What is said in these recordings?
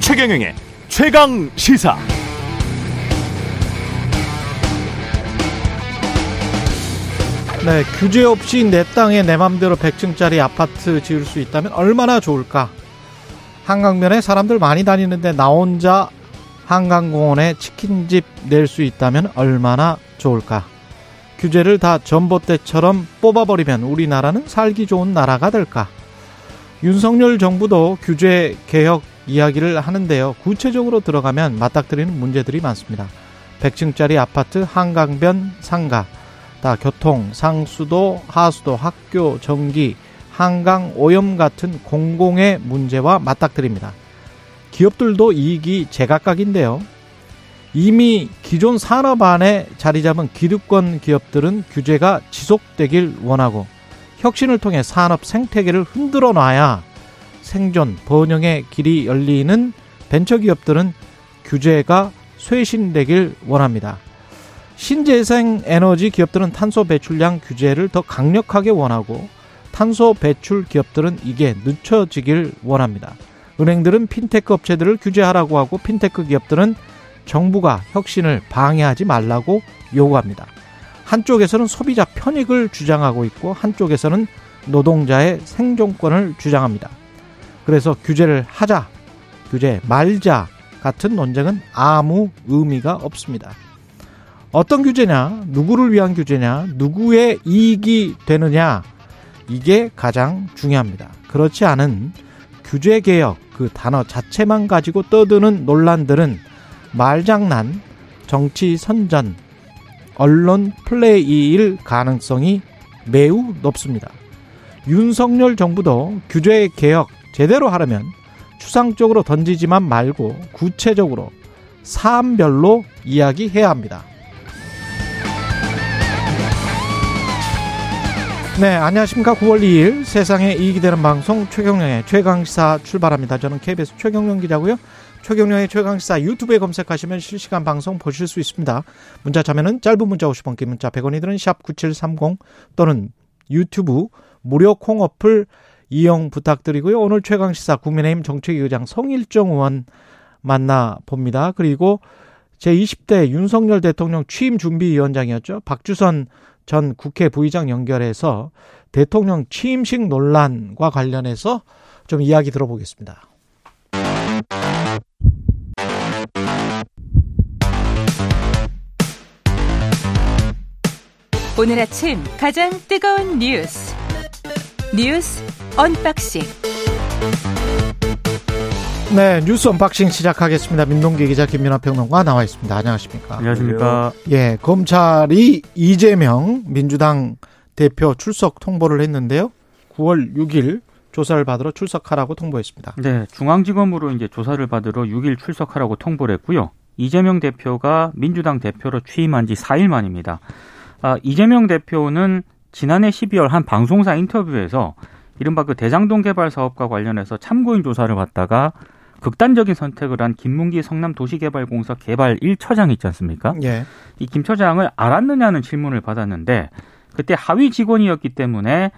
최경영의 최강 시사. 네, 규제 없이 내 땅에 내 맘대로 100층짜리 아파트 지을 수 있다면 얼마나 좋을까? 한강변에 사람들 많이 다니는데 나 혼자 한강공원에 치킨집 낼 수 있다면 얼마나 좋을까? 규제를 다 전봇대처럼 뽑아버리면 우리나라는 살기 좋은 나라가 될까? 윤석열 정부도 규제 개혁 이야기를 하는데요. 구체적으로 들어가면 맞닥뜨리는 문제들이 많습니다. 100층짜리 아파트, 한강변, 상가, 다 교통, 상수도, 하수도, 학교, 전기, 한강 오염 같은 공공의 문제와 맞닥뜨립니다. 기업들도 이익이 제각각인데요. 이미 기존 산업 안에 자리 잡은 기득권 기업들은 규제가 지속되길 원하고 혁신을 통해 산업 생태계를 흔들어 놔야 생존, 번영의 길이 열리는 벤처 기업들은 규제가 쇄신되길 원합니다. 신재생 에너지 기업들은 탄소 배출량 규제를 더 강력하게 원하고 탄소 배출 기업들은 이게 늦춰지길 원합니다. 은행들은 핀테크 업체들을 규제하라고 하고 핀테크 기업들은 정부가 혁신을 방해하지 말라고 요구합니다. 한쪽에서는 소비자 편익을 주장하고 있고 한쪽에서는 노동자의 생존권을 주장합니다. 그래서 규제를 하자, 규제 말자 같은 논쟁은 아무 의미가 없습니다. 어떤 규제냐, 누구를 위한 규제냐, 누구의 이익이 되느냐, 이게 가장 중요합니다. 그렇지 않은 규제 개혁 그 단어 자체만 가지고 떠드는 논란들은 말장난, 정치 선전, 언론 플레이일 가능성이 매우 높습니다. 윤석열 정부도 규제 개혁 제대로 하려면 추상적으로 던지지만 말고 구체적으로 사안별로 이야기해야 합니다. 네, 안녕하십니까. 9월 2일 세상에 이익이 되는 방송 최경령의 최강시사 출발합니다. 저는 KBS 최경령 기자고요. 최경령의 최강시사 유튜브에 검색하시면 실시간 방송 보실 수 있습니다. 문자 참여는 짧은 문자 50원, 긴 문자 100원이 드는 샵 9730 또는 유튜브 무료 콩 어플 이용 부탁드리고요. 오늘 최강시사 국민의힘 정책위의장 성일정 의원 만나봅니다. 그리고 제20대 윤석열 대통령 취임 준비위원장이었죠. 박주선 전 국회 부의장 연결해서 대통령 취임식 논란과 관련해서 좀 이야기 들어보겠습니다. 오늘 아침 가장 뜨거운 뉴스 뉴스 언박싱 네, 뉴스 언박싱 시작하겠습니다. 민동기 기자 김민하 평론가 나와 있습니다. 안녕하십니까? 안녕하십니까? 예, 검찰이 이재명 민주당 대표 출석 통보를 했는데요. 9월 6일 조사를 받으러 출석하라고 통보했습니다. 네, 중앙지검으로 이제 조사를 받으러 6일 출석하라고 통보를 했고요. 이재명 대표가 민주당 대표로 취임한 지 4일 만입니다. 아, 이재명 대표는 지난해 12월 한 방송사 인터뷰에서 이른바 그 대장동 개발 사업과 관련해서 참고인 조사를 받다가 극단적인 선택을 한 김문기 성남도시개발공사 개발 1처장 있지 않습니까? 예. 이 김 처장을 알았느냐는 질문을 받았는데 그때 하위 직원이었기 때문에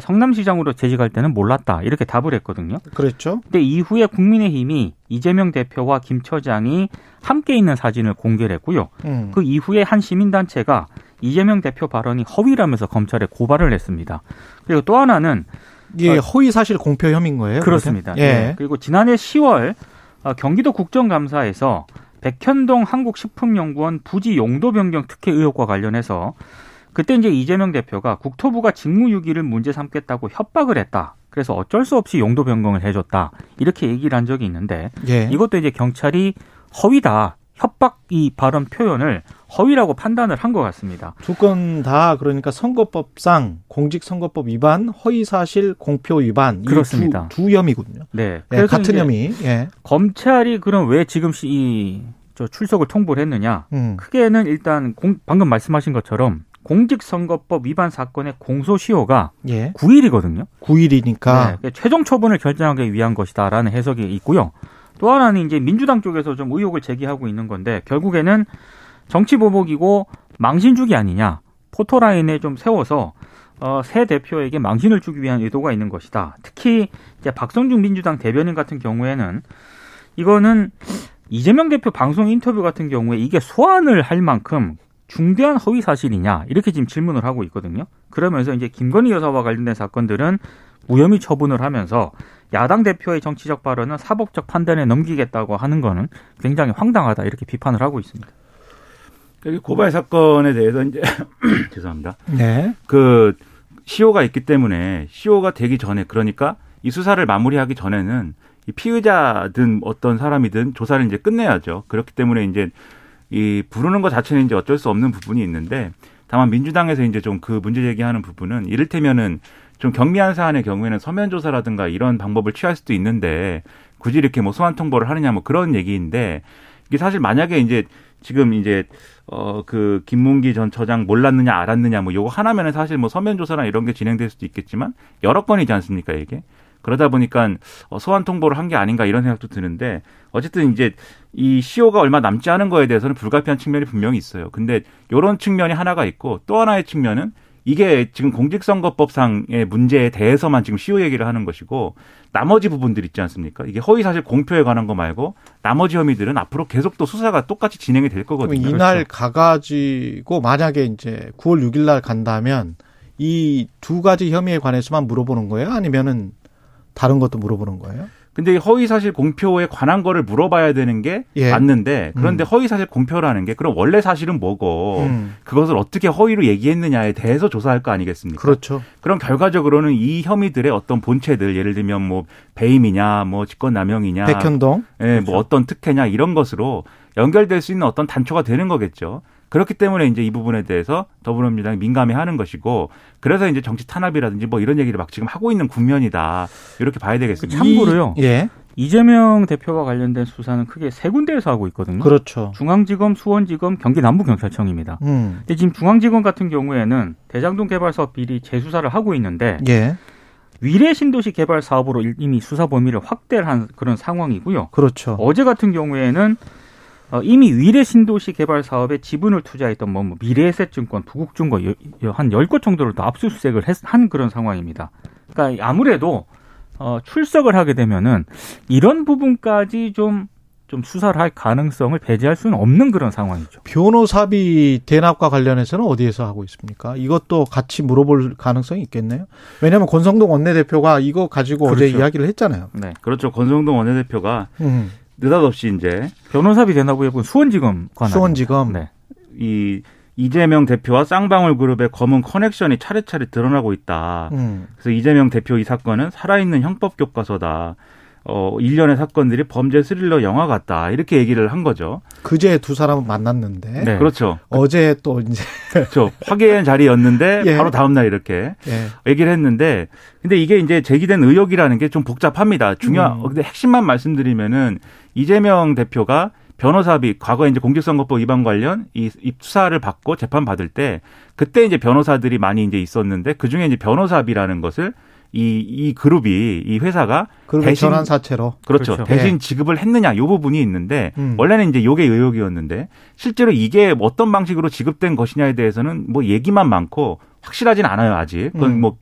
성남시장으로 재직할 때는 몰랐다 이렇게 답을 했거든요. 그랬죠. 근데 이후에 국민의힘이 이재명 대표와 김 처장이 함께 있는 사진을 공개를 했고요. 음. 그 이후에 한 시민단체가 이재명 대표 발언이 허위라면서 검찰에 고발을 했습니다. 그리고 또 하나는 이게 허위 사실 공표 혐의인 거예요? 그렇습니다. 예. 네. 그리고 지난해 10월 어, 경기도 국정감사에서 백현동 한국식품연구원 부지 용도 변경 특혜 의혹과 관련해서 그때 이제 이재명 대표가 국토부가 직무유기를 문제 삼겠다고 협박을 했다. 그래서 어쩔 수 없이 용도 변경을 해줬다. 이렇게 얘기를 한 적이 있는데 예. 이것도 이제 경찰이 허위다. 협박 이 발언 표현을 허위라고 판단을 한 것 같습니다. 두 건 다 그러니까 선거법상 공직선거법 위반, 허위사실 공표 위반 이 그렇습니다. 두, 두 혐의군요. 네. 예, 그래서 같은 혐의. 예. 검찰이 그럼 왜 지금 시- 이, 저 출석을 통보를 했느냐? 음. 크게는 일단 공- 방금 말씀하신 것처럼 공직선거법 위반 사건의 공소시효가 예. 9일이거든요. 9일이니까 네, 최종 처분을 결정하기 위한 것이다라는 해석이 있고요. 또 하나는 이제 민주당 쪽에서 좀 의혹을 제기하고 있는 건데 결국에는 정치 보복이고 망신 주기 아니냐. 포토라인에 좀 세워서 어, 새 대표에게 망신을 주기 위한 의도가 있는 것이다. 특히 이제 박성중 민주당 대변인 같은 경우에는 이거는 이재명 대표 방송 인터뷰 같은 경우에 이게 소환을 할 만큼 중대한 허위 사실이냐 이렇게 지금 질문을 하고 있거든요. 그러면서 이제 김건희 여사와 관련된 사건들은 무혐의 처분을 하면서 야당 대표의 정치적 발언은 사법적 판단에 넘기겠다고 하는 거는 굉장히 황당하다 이렇게 비판을 하고 있습니다. 고발 사건에 대해서 이제 죄송합니다. 네. 그 시효가 있기 때문에 시효가 되기 전에 그러니까 이 수사를 마무리하기 전에는 이 피의자든 어떤 사람이든 조사를 이제 끝내야죠. 그렇기 때문에 이제 이 부르는 것 자체는 이제 어쩔 수 없는 부분이 있는데 다만 민주당에서 이제 좀 그 문제 제기하는 부분은 이를테면은 좀 경미한 사안의 경우에는 서면 조사라든가 이런 방법을 취할 수도 있는데 굳이 이렇게 뭐 소환 통보를 하느냐 뭐 그런 얘기인데 이게 사실 만약에 이제 지금 이제 어 그 김문기 전 처장 몰랐느냐 알았느냐 뭐 요거 하나면은 사실 뭐 서면 조사나 이런 게 진행될 수도 있겠지만 여러 건이지 않습니까 이게 그러다 보니까 어, 소환 통보를 한 게 아닌가 이런 생각도 드는데 어쨌든 이제 이 시효가 얼마 남지 않은 거에 대해서는 불가피한 측면이 분명히 있어요. 근데 요런 측면이 하나가 있고 또 하나의 측면은 이게 지금 공직선거법상의 문제에 대해서만 지금 시효 얘기를 하는 것이고 나머지 부분들 있지 않습니까? 이게 허위 사실 공표에 관한 거 말고 나머지 혐의들은 앞으로 계속 또 수사가 똑같이 진행이 될 거거든요. 이날 그렇죠. 가가지고 만약에 이제 9월 6일 날 간다면 이 두 가지 혐의에 관해서만 물어보는 거예요? 아니면은 다른 것도 물어보는 거예요? 근데 허위 사실 공표에 관한 거를 물어봐야 되는 게 예. 맞는데 그런데 음. 허위 사실 공표라는 게 그럼 원래 사실은 뭐고 음. 그것을 어떻게 허위로 얘기했느냐에 대해서 조사할 거 아니겠습니까? 그렇죠. 그럼 결과적으로는 이 혐의들의 어떤 본체들 예를 들면 뭐 배임이냐 뭐 직권남용이냐 백현동. 예, 그렇죠. 뭐 어떤 특혜냐 이런 것으로 연결될 수 있는 어떤 단초가 되는 거겠죠. 그렇기 때문에 이제 이 부분에 대해서 더불어민주당이 민감해 하는 것이고 그래서 이제 정치 탄압이라든지 뭐 이런 얘기를 막 지금 하고 있는 국면이다 이렇게 봐야 되겠습니다. 참고로요. 이- 예. 이재명 대표와 관련된 수사는 크게 세 군데에서 하고 있거든요. 그렇죠. 중앙지검, 수원지검, 경기 남부경찰청입니다. 음. 근데 지금 중앙지검 같은 경우에는 대장동 개발 사업 비리 재수사를 하고 있는데 예. 위례 신도시 개발 사업으로 이미 수사 범위를 확대를 한 그런 상황이고요. 그렇죠. 어제 같은 경우에는 어, 이미 위례 신도시 개발 사업에 지분을 투자했던 뭐, 뭐 미래에셋증권, 부국증권 한 10곳 정도를 더 압수수색을 했- 한 그런 상황입니다. 그러니까 아무래도 어, 출석을 하게 되면은 이런 부분까지 좀, 좀 수사를 할 가능성을 배제할 수는 없는 그런 상황이죠. 변호사비 대납과 관련해서는 어디에서 하고 있습니까? 이것도 같이 물어볼 가능성이 있겠네요. 왜냐하면 권성동 원내대표가 이거 가지고 어제 그렇죠. 이야기를 했잖아요. 네. 그렇죠. 권성동 원내대표가 음. 느닷없이 이제 변호사비 대납 의혹은 수원지검 관한. 수원지검. 네. 이 이재명 대표와 쌍방울 그룹의 검은 커넥션이 차례차례 드러나고 있다. 음. 그래서 이재명 대표 이 사건은 살아있는 형법 교과서다. 어, 일련의 사건들이 범죄 스릴러 영화 같다. 이렇게 얘기를 한 거죠. 그제 두 사람은 만났는데 네. 그렇죠. 어제 또 이제 그렇죠. 화기애애한 자리였는데 예. 바로 다음날 이렇게 예. 얘기를 했는데 근데 이게 이제 제기된 의혹이라는 게 좀 복잡합니다. 중요한 음. 근데 핵심만 말씀드리면은 이재명 대표가 변호사비 과거 이제 공직선거법 위반 관련 이, 이 수사를 받고 재판 받을 때 그때 이제 변호사들이 많이 이제 있었는데 그 중에 이제 변호사비라는 것을 이, 이 그룹이 이 회사가 대신- 전환 사채로 그렇죠. 그렇죠. 대신 예. 지급을 했느냐 요 부분이 있는데 음. 원래는 이제 요게 의혹이었는데 실제로 이게 어떤 방식으로 지급된 것이냐에 대해서는 뭐 얘기만 많고 확실하진 않아요 아직. 그건 음. 뭐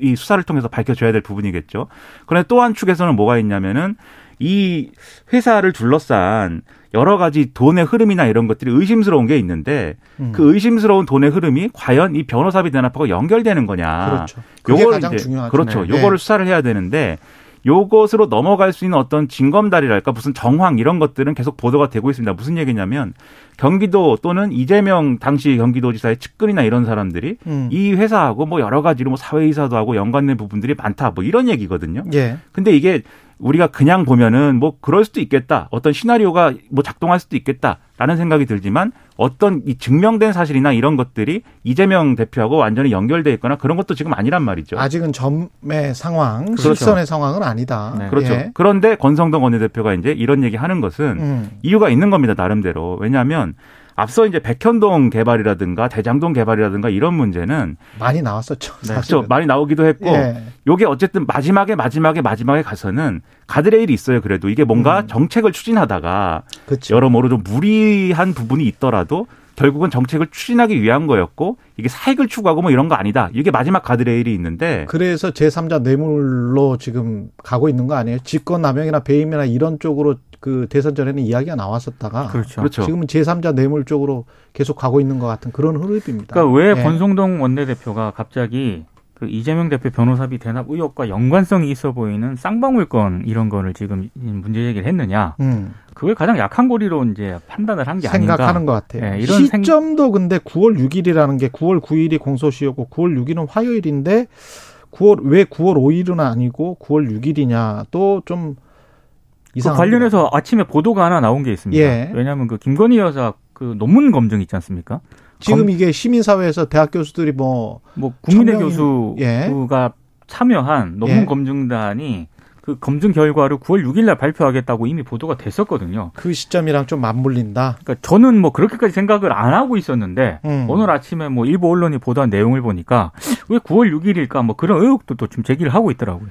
이 수사를 통해서 밝혀져야 될 부분이겠죠. 그런데 또 한 축에서는 뭐가 있냐면은 이 회사를 둘러싼 여러 가지 돈의 흐름이나 이런 것들이 의심스러운 게 있는데 음. 그 의심스러운 돈의 흐름이 과연 이 변호사비 대납하고 연결되는 거냐. 그렇죠. 그게 요거를 가장 중요하죠. 그렇죠. 네. 요거를 수사를 해야 되는데 요것으로 넘어갈 수 있는 어떤 징검다리랄까 무슨 정황 이런 것들은 계속 보도가 되고 있습니다. 무슨 얘기냐면 경기도 또는 이재명 당시 경기도지사의 측근이나 이런 사람들이 음. 이 회사하고 뭐 여러 가지로 뭐 사회이사도 하고 연관된 부분들이 많다 뭐 이런 얘기거든요. 예. 근데 이게 우리가 그냥 보면은 뭐 그럴 수도 있겠다. 어떤 시나리오가 뭐 작동할 수도 있겠다라는 생각이 들지만 어떤 이 증명된 사실이나 이런 것들이 이재명 대표하고 완전히 연결돼 있거나 그런 것도 지금 아니란 말이죠. 아직은 점의 상황, 그렇죠. 실선의 상황은 아니다. 네. 그렇죠. 예. 그런데 권성동 원내대표가 이제 이런 얘기 하는 것은 음. 이유가 있는 겁니다. 나름대로. 왜냐하면 앞서 이제 백현동 개발이라든가 대장동 개발이라든가 이런 문제는 많이 나왔었죠. 그렇죠. 사실은. 많이 나오기도 했고 예. 요게 어쨌든 마지막에 마지막에 마지막에 가서는 가드레일이 있어요. 그래도 이게 뭔가 음. 정책을 추진하다가 그렇죠. 여러모로 좀 무리한 부분이 있더라도 결국은 정책을 추진하기 위한 거였고 이게 사익을 추구하고 뭐 이런 거 아니다. 이게 마지막 가드레일이 있는데 그래서 제3자 뇌물로 지금 가고 있는 거 아니에요? 직권 남용이나 배임이나 이런 쪽으로 그 대선 전에는 이야기가 나왔었다가 그렇죠. 그렇죠. 지금은 제3자 뇌물 쪽으로 계속 가고 있는 것 같은 그런 흐름입니다. 그러니까 왜 예. 권성동 원내대표가 갑자기 그 이재명 대표 변호사비 대납 의혹과 연관성이 있어 보이는 쌍방울 건 이런 거를 지금 문제 제기를 했느냐? 음, 그걸 가장 약한 고리로 이제 판단을 한 게 아닌가. 생각하는 것 같아요. 예, 이런 생- 시점도 근데 9월 6일이라는 게 9월 9일이 공소시효고 9월 6일은 화요일인데 9월 왜 9월 5일은 아니고 9월 6일이냐 또좀그 이상 관련해서 아침에 보도가 하나 나온 게 있습니다. 예. 왜냐하면 그 김건희 여사 그 논문 검증 있지 않습니까? 지금 검- 이게 시민사회에서 대학 교수들이 뭐 뭐 국민의 천명이- 교수가 참여한 논문 예. 검증단이 그 검증 결과를 9월 6일 날 발표하겠다고 이미 보도가 됐었거든요. 그 시점이랑 좀 맞물린다. 그러니까 저는 뭐 그렇게까지 생각을 안 하고 있었는데 음. 오늘 아침에 뭐 일부 언론이 보도한 내용을 보니까 왜 9월 6일일까 뭐 그런 의혹도 또 좀 제기를 하고 있더라고요.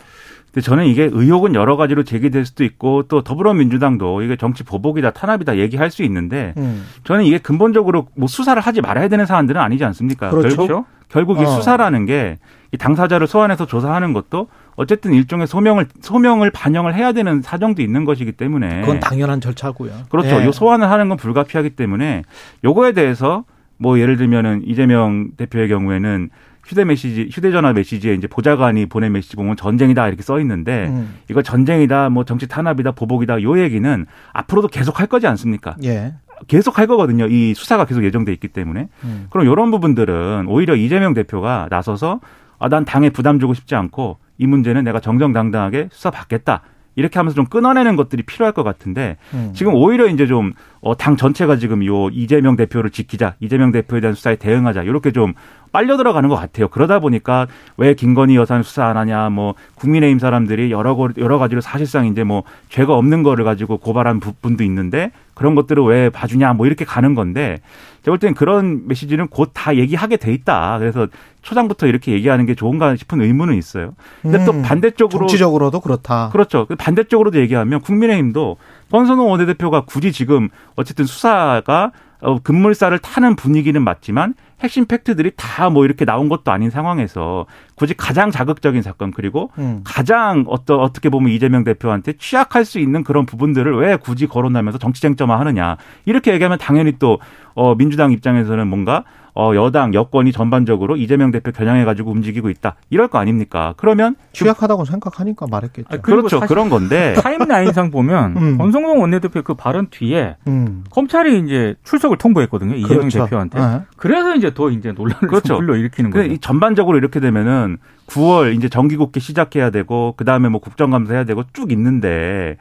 근데 저는 이게 의혹은 여러 가지로 제기될 수도 있고 또 더불어민주당도 이게 정치 보복이다 탄압이다 얘기할 수 있는데 음. 저는 이게 근본적으로 뭐 수사를 하지 말아야 되는 사안들은 아니지 않습니까? 그렇죠. 결국 결국 이 어. 수사라는 게 이 당사자를 소환해서 조사하는 것도 어쨌든 일종의 소명을 소명을 반영을 해야 되는 사정도 있는 것이기 때문에 그건 당연한 절차고요. 그렇죠. 예. 요 소환을 하는 건 불가피하기 때문에 요거에 대해서 뭐 예를 들면은 이재명 대표의 경우에는 휴대 메시지, 휴대전화 메시지에 이제 보좌관이 보낸 메시지 보면 전쟁이다 이렇게 써 있는데 음. 이거 전쟁이다, 뭐 정치 탄압이다, 보복이다 요 얘기는 앞으로도 계속 할 거지 않습니까? 예. 계속 할 거거든요. 이 수사가 계속 예정돼 있기 때문에. 음. 그럼 이런 부분들은 오히려 이재명 대표가 나서서 아, 난 당에 부담 주고 싶지 않고 이 문제는 내가 정정당당하게 수사 받겠다. 이렇게 하면서 좀 끊어내는 것들이 필요할 것 같은데 음. 지금 오히려 이제 좀, 어, 당 전체가 지금 요 이재명 대표를 지키자, 이재명 대표에 대한 수사에 대응하자, 이렇게 좀 빨려 들어가는 것 같아요. 그러다 보니까 왜 김건희 여사는 수사 안 하냐, 뭐, 국민의힘 사람들이 여러, 거- 여러 가지로 사실상 이제 뭐, 죄가 없는 거를 가지고 고발한 부분도 있는데 그런 것들을 왜 봐주냐, 뭐 이렇게 가는 건데 제가 볼땐 그런 메시지는 곧 다 얘기하게 돼 있다. 그래서 초장부터 이렇게 얘기하는 게 좋은가 싶은 의문은 있어요. 근데 또 음. 반대쪽으로 정치적으로도 그렇다. 그렇죠. 그 반대쪽으로도 얘기하면 국민의힘도 권선호 원내대표가 굳이 지금 어쨌든 수사가 어, 급물살을 타는 분위기는 맞지만 핵심 팩트들이 다 뭐 이렇게 나온 것도 아닌 상황에서 굳이 가장 자극적인 사건 그리고 음. 가장 어떤 어떻게 보면 이재명 대표한테 취약할 수 있는 그런 부분들을 왜 굳이 거론하면서 정치 쟁점화 하느냐 이렇게 얘기하면 당연히 또 어, 민주당 입장에서는 뭔가 어, 여당 여권이 전반적으로 이재명 대표 겨냥해 가지고 움직이고 있다 이럴 거 아닙니까? 그러면 취약하다고 생각하니까 말했겠죠. 아, 그렇죠 그런 건데 타임라인상 보면 음. 권성동 원내대표 그 발언 뒤에 음. 검찰이 이제 출석을 통보했거든요. 이재명 그렇죠. 대표한테. 예. 그래서 이제 더 이제 논란을 그렇죠. 좀 불러 일으키는 그 거예요. 이 전반적으로 이렇게 되면은 9월 이제 정기국회 시작해야 되고 그 다음에 뭐 국정감사 해야 되고 쭉 있는데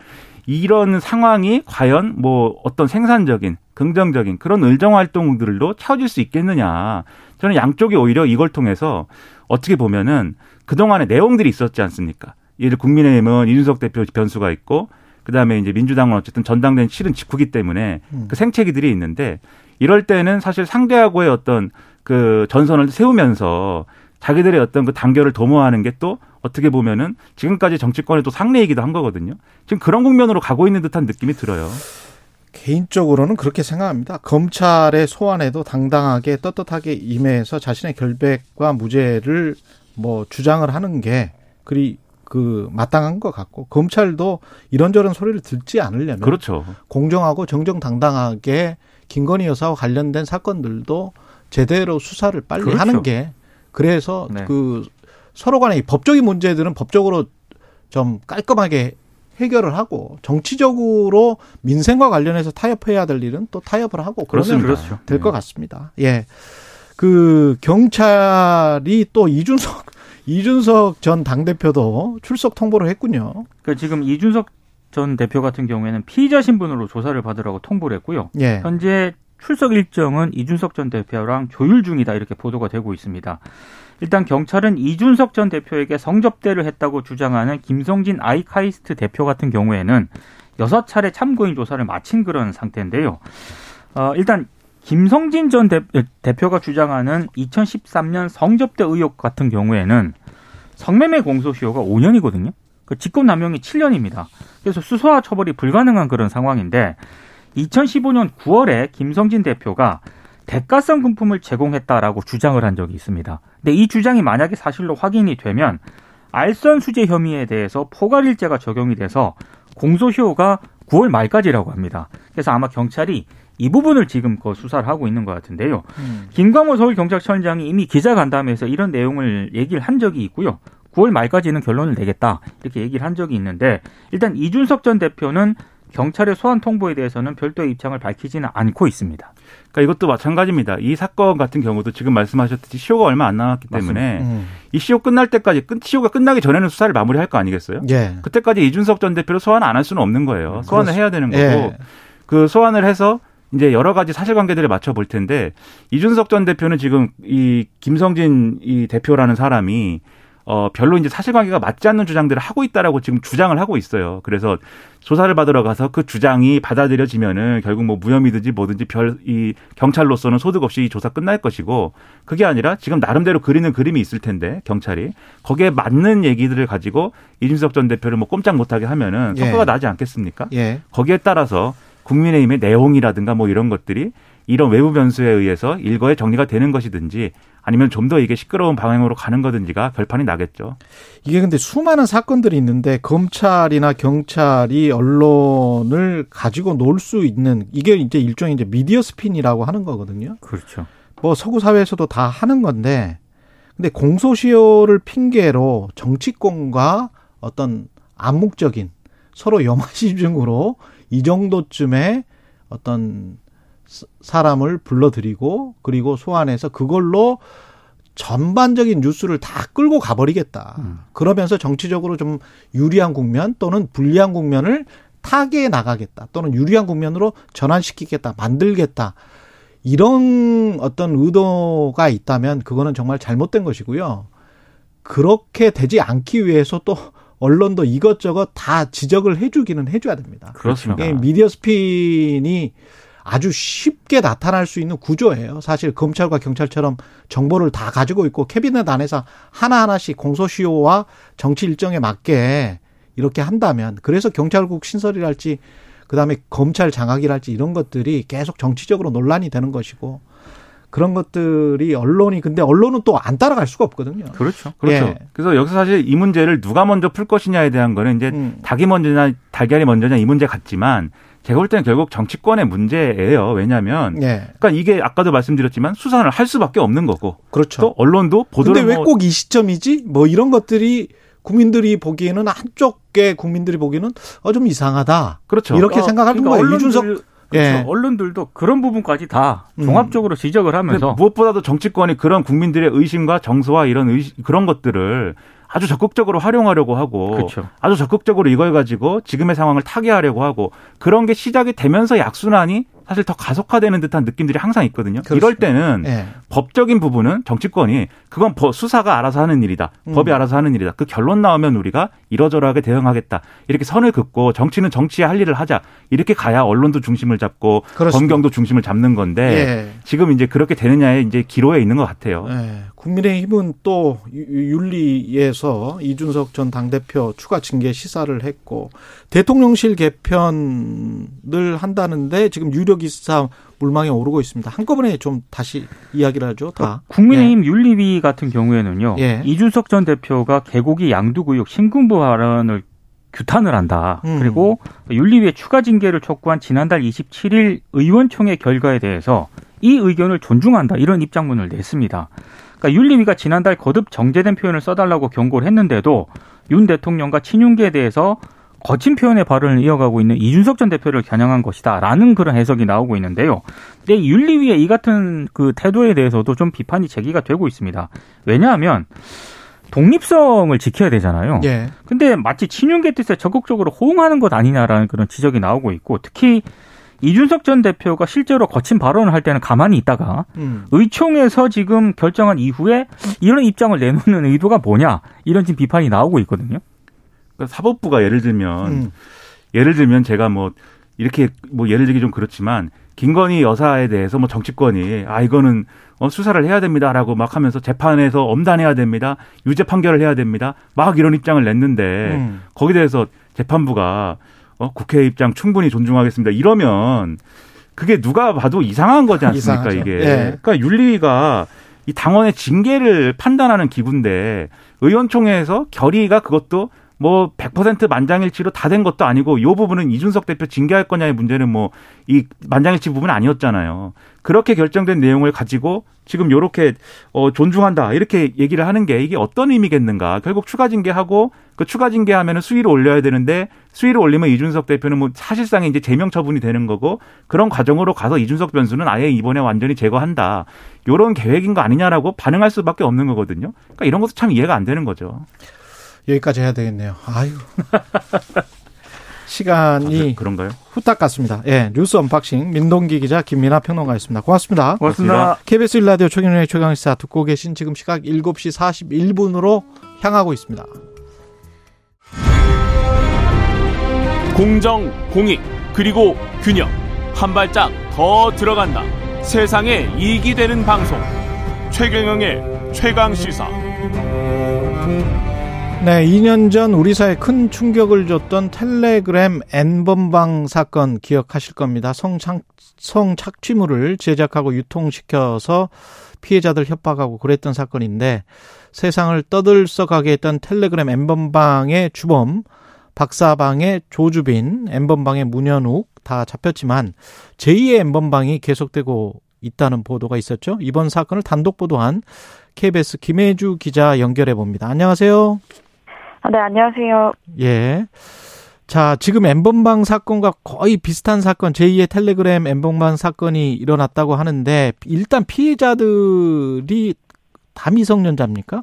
이런 상황이 과연 뭐 어떤 생산적인 긍정적인 그런 의정 활동들로 채워질 수 있겠느냐. 저는 양쪽이 오히려 이걸 통해서 어떻게 보면은 그동안의 내용들이 있었지 않습니까? 예를 국민의힘은 이준석 대표 변수가 있고 그다음에 이제 민주당은 어쨌든 전당대회 실은 직후기 때문에 음. 그 생채기들이 있는데 이럴 때는 사실 상대하고의 어떤 그 전선을 세우면서 자기들의 어떤 그 단결을 도모하는 게 또 어떻게 보면은 지금까지 정치권의 또 상례이기도 한 거거든요. 지금 그런 국면으로 가고 있는 듯한 느낌이 들어요. 개인적으로는 그렇게 생각합니다. 검찰의 소환에도 당당하게 떳떳하게 임해서 자신의 결백과 무죄를 뭐 주장을 하는 게 그리 그 마땅한 것 같고 검찰도 이런저런 소리를 듣지 않으려면 그렇죠. 공정하고 정정당당하게 김건희 여사와 관련된 사건들도 제대로 수사를 빨리 그렇죠. 하는 게 그래서 네. 그 서로 간의 법적인 문제들은 법적으로 좀 깔끔하게 해결을 하고 정치적으로 민생과 관련해서 타협해야 될 일은 또 타협을 하고 그러면 그렇죠. 될것 같습니다. 예. 그 경찰이 또 이준석 이준석 전 당대표도 출석 통보를 했군요. 그러니까 지금 이준석 전 대표 같은 경우에는 피의자 신분으로 조사를 받으라고 통보를 했고요. 예. 현재 출석 일정은 이준석 전 대표랑 조율 중이다 이렇게 보도가 되고 있습니다. 일단 경찰은 이준석 전 대표에게 성접대를 했다고 주장하는 김성진 아이카이스트 대표 같은 경우에는 여섯 차례 참고인 조사를 마친 그런 상태인데요. 어, 일단 김성진 전 대, 대표가 주장하는 2013년 성접대 의혹 같은 경우에는 성매매 공소시효가 5년이거든요. 그 직권남용이 7년입니다. 그래서 수사와 처벌이 불가능한 그런 상황인데 2015년 9월에 김성진 대표가 대가성 금품을 제공했다라고 주장을 한 적이 있습니다. 근데 이 주장이 만약에 사실로 확인이 되면 알선 수재 혐의에 대해서 포괄일제가 적용이 돼서 공소시효가 9월 말까지라고 합니다. 그래서 아마 경찰이 이 부분을 지금 그 수사를 하고 있는 것 같은데요. 음. 김광호 서울경찰청장이 이미 기자간담회에서 이런 내용을 얘기를 한 적이 있고요. 9월 말까지는 결론을 내겠다 이렇게 얘기를 한 적이 있는데 일단 이준석 전 대표는 경찰의 소환 통보에 대해서는 별도의 입장을 밝히지는 않고 있습니다. 그러니까 이것도 마찬가지입니다. 이 사건 같은 경우도 지금 말씀하셨듯이 시효가 얼마 안 남았기 때문에 음. 이 시효 끝날 때까지 끝 시효가 끝나기 전에는 수사를 마무리할 거 아니겠어요? 예. 그때까지 이준석 전 대표를 소환 안 할 수는 없는 거예요. 소환을 해야 되는 거고 예. 그 소환을 해서 이제 여러 가지 사실관계들을 맞춰 볼 텐데 이준석 전 대표는 지금 이 김성진 이 대표라는 사람이 어, 별로 이제 사실관계가 맞지 않는 주장들을 하고 있다라고 지금 주장을 하고 있어요. 그래서 조사를 받으러 가서 그 주장이 받아들여지면은 결국 뭐 무혐의든지 뭐든지 별 이 경찰로서는 소득 없이 조사 끝날 것이고 그게 아니라 지금 나름대로 그리는 그림이 있을 텐데 경찰이 거기에 맞는 얘기들을 가지고 이준석 전 대표를 뭐 꼼짝 못하게 하면은 예. 성과가 예. 나지 않겠습니까? 예. 거기에 따라서 국민의힘의 내용이라든가 뭐 이런 것들이 이런 외부 변수에 의해서 일거에 정리가 되는 것이든지 아니면 좀 더 이게 시끄러운 방향으로 가는 거든지가 결판이 나겠죠. 이게 근데 수많은 사건들이 있는데 검찰이나 경찰이 언론을 가지고 놀 수 있는 이게 이제 일종의 이제 미디어 스핀이라고 하는 거거든요. 그렇죠. 뭐 서구 사회에서도 다 하는 건데 근데 공소시효를 핑계로 정치권과 어떤 암묵적인 서로 염화시중으로 이 정도쯤에 어떤 사람을 불러들이고 그리고 소환해서 그걸로 전반적인 뉴스를 다 끌고 가버리겠다. 음. 그러면서 정치적으로 좀 유리한 국면 또는 불리한 국면을 타개해 나가겠다. 또는 유리한 국면으로 전환시키겠다. 만들겠다. 이런 어떤 의도가 있다면 그거는 정말 잘못된 것이고요. 그렇게 되지 않기 위해서 또 언론도 이것저것 다 지적을 해주기는 해줘야 됩니다. 그렇습니다. 미디어 스핀이 아주 쉽게 나타날 수 있는 구조예요. 사실 검찰과 경찰처럼 정보를 다 가지고 있고 캐비넷 안에서 하나하나씩 공소시효와 정치 일정에 맞게 이렇게 한다면 그래서 경찰국 신설이랄지 그다음에 검찰 장악이랄지 이런 것들이 계속 정치적으로 논란이 되는 것이고 그런 것들이 언론이 근데 언론은 또 안 따라갈 수가 없거든요. 그렇죠. 그렇죠. 예. 그래서 여기서 사실 이 문제를 누가 먼저 풀 것이냐에 대한 거는 이제 음. 닭이 먼저냐 달걀이 먼저냐 이 문제 같지만 제가 볼 때는 결국 정치권의 문제예요. 왜냐하면 예. 그러니까 이게 아까도 말씀드렸지만 수사를 할 수밖에 없는 거고. 그렇죠. 또 언론도 보도를 근데 왜 꼭이 뭐 시점이지? 뭐 이런 것들이 국민들이 보기에는 한쪽의 국민들이 보기에는 어 좀 이상하다. 그렇죠. 이렇게 어, 생각하는 그러니까 거예요. 이준석 그렇죠. 예. 언론들도 그런 부분까지 다 음. 종합적으로 음. 지적을 하면서 무엇보다도 정치권이 그런 국민들의 의심과 정서와 이런 의심, 그런 것들을 아주 적극적으로 활용하려고 하고 그렇죠. 아주 적극적으로 이걸 가지고 지금의 상황을 타개하려고 하고 그런 게 시작이 되면서 약순환이 사실 더 가속화되는 듯한 느낌들이 항상 있거든요. 그렇습니다. 이럴 때는 네. 법적인 부분은 정치권이 그건 수사가 알아서 하는 일이다. 음. 법이 알아서 하는 일이다. 그 결론 나오면 우리가 이러저러하게 대응하겠다. 이렇게 선을 긋고 정치는 정치에 할 일을 하자. 이렇게 가야 언론도 중심을 잡고 그렇습니다. 검경도 중심을 잡는 건데 네. 지금 이제 그렇게 되느냐에 이제 기로에 있는 것 같아요. 네. 국민의힘은 또 윤리에서 이준석 전 당대표 추가 징계 시사를 했고 대통령실 개편을 한다는데 지금 유력 기사 물망에 오르고 있습니다. 한꺼번에 좀 다시 이야기를 하죠. 다. 국민의힘 예. 윤리위 같은 경우에는요. 예. 이준석 전 대표가 개고기 양두구역 신군부 발언을 규탄을 한다. 음. 그리고 윤리위에 추가 징계를 촉구한 지난달 27일 의원총회 결과에 대해서 이 의견을 존중한다. 이런 입장문을 냈습니다. 그러니까 윤리위가 지난달 거듭 정제된 표현을 써달라고 경고를 했는데도 윤 대통령과 친윤계에 대해서 거친 표현의 발언을 이어가고 있는 이준석 전 대표를 겨냥한 것이다라는 그런 해석이 나오고 있는데요. 근데 윤리위의 이 같은 그 태도에 대해서도 좀 비판이 제기가 되고 있습니다. 왜냐하면 독립성을 지켜야 되잖아요. 예. 근데 마치 친윤계 뜻에 적극적으로 호응하는 것 아니냐라는 그런 지적이 나오고 있고 특히 이준석 전 대표가 실제로 거친 발언을 할 때는 가만히 있다가 음. 의총에서 지금 결정한 이후에 이런 입장을 내놓는 의도가 뭐냐 이런 지금 비판이 나오고 있거든요. 그러니까 사법부가 예를 들면 음. 예를 들면 제가 뭐 이렇게 뭐 예를 들기 좀 그렇지만 김건희 여사에 대해서 뭐 정치권이 아 이거는 어 수사를 해야 됩니다라고 막 하면서 재판에서 엄단해야 됩니다 유죄 판결을 해야 됩니다 막 이런 입장을 냈는데 음. 거기에 대해서 재판부가 어 국회 입장 충분히 존중하겠습니다 이러면 그게 누가 봐도 이상한 거지 않습니까, 이상하죠. 이게. 예. 그러니까 윤리위가 이 당원의 징계를 판단하는 기구인데 의원총회에서 결의가 그것도 뭐 100% 만장일치로 다 된 것도 아니고 이 부분은 이준석 대표 징계할 거냐의 문제는 뭐 이 만장일치 부분 아니었잖아요. 그렇게 결정된 내용을 가지고 지금 요렇게 어 존중한다 이렇게 얘기를 하는 게 이게 어떤 의미겠는가? 결국 추가 징계하고 그 추가 징계하면은 수위를 올려야 되는데 수위를 올리면 이준석 대표는 뭐 사실상 이제 제명 처분이 되는 거고 그런 과정으로 가서 이준석 변수는 아예 이번에 완전히 제거한다. 요런 계획인 거 아니냐라고 반응할 수밖에 없는 거거든요. 그러니까 이런 것도 참 이해가 안 되는 거죠. 여기까지 해야 되겠네요. 아유. 시간이 그런가요? 후딱 갔습니다. 예, 뉴스 언박싱 민동기 기자 김민하 평론가였습니다. 고맙습니다. 고맙습니다. KBS 일라디오 최경영의 최강시사 듣고 계신 지금 시각 7시 41분으로 향하고 있습니다. 공정, 공익, 그리고 균형. 한 발짝 더 들어간다. 세상에 이익이 되는 방송. 최경영의 최강 시사. 네, 2년 전 우리 사회에 큰 충격을 줬던 텔레그램 N번방 사건 기억하실 겁니다. 성착, 성착취물을 제작하고 유통시켜서 피해자들 협박하고 그랬던 사건인데 세상을 떠들썩하게 했던 텔레그램 N번방의 주범, 박사방의 조주빈, N번방의 문현욱 다 잡혔지만 제2의 N번방이 계속되고 있다는 보도가 있었죠. 이번 사건을 단독 보도한 KBS 김혜주 기자 연결해 봅니다. 안녕하세요. 아, 네, 안녕하세요. 예. 자, 지금 엠번방 사건과 거의 비슷한 사건, 제2의 텔레그램 엠번방 사건이 일어났다고 하는데, 일단 피해자들이 다 미성년자입니까?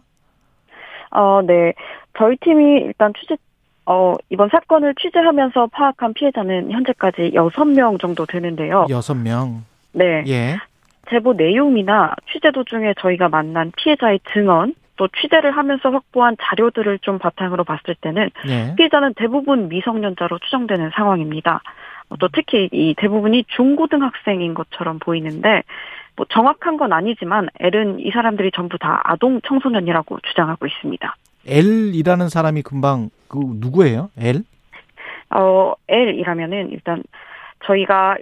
어, 네. 저희 팀이 일단 취재, 어, 이번 사건을 취재하면서 파악한 피해자는 현재까지 6명 정도 되는데요. 여섯 명 네. 예. 제보 내용이나 취재 도중에 저희가 만난 피해자의 증언, 또 취재를 하면서 확보한 자료들을 좀 바탕으로 봤을 때는 예. 피해자는 대부분 미성년자로 추정되는 상황입니다. 어, 또 특히 이 대부분이 중고등학생인 것처럼 보이는데 뭐 정확한 건 아니지만 L은 이 사람들이 전부 다 아동 청소년이라고 주장하고 있습니다. L이라는 사람이 금방, 그, 누구예요? L? 어, L이라면은 일단 저희가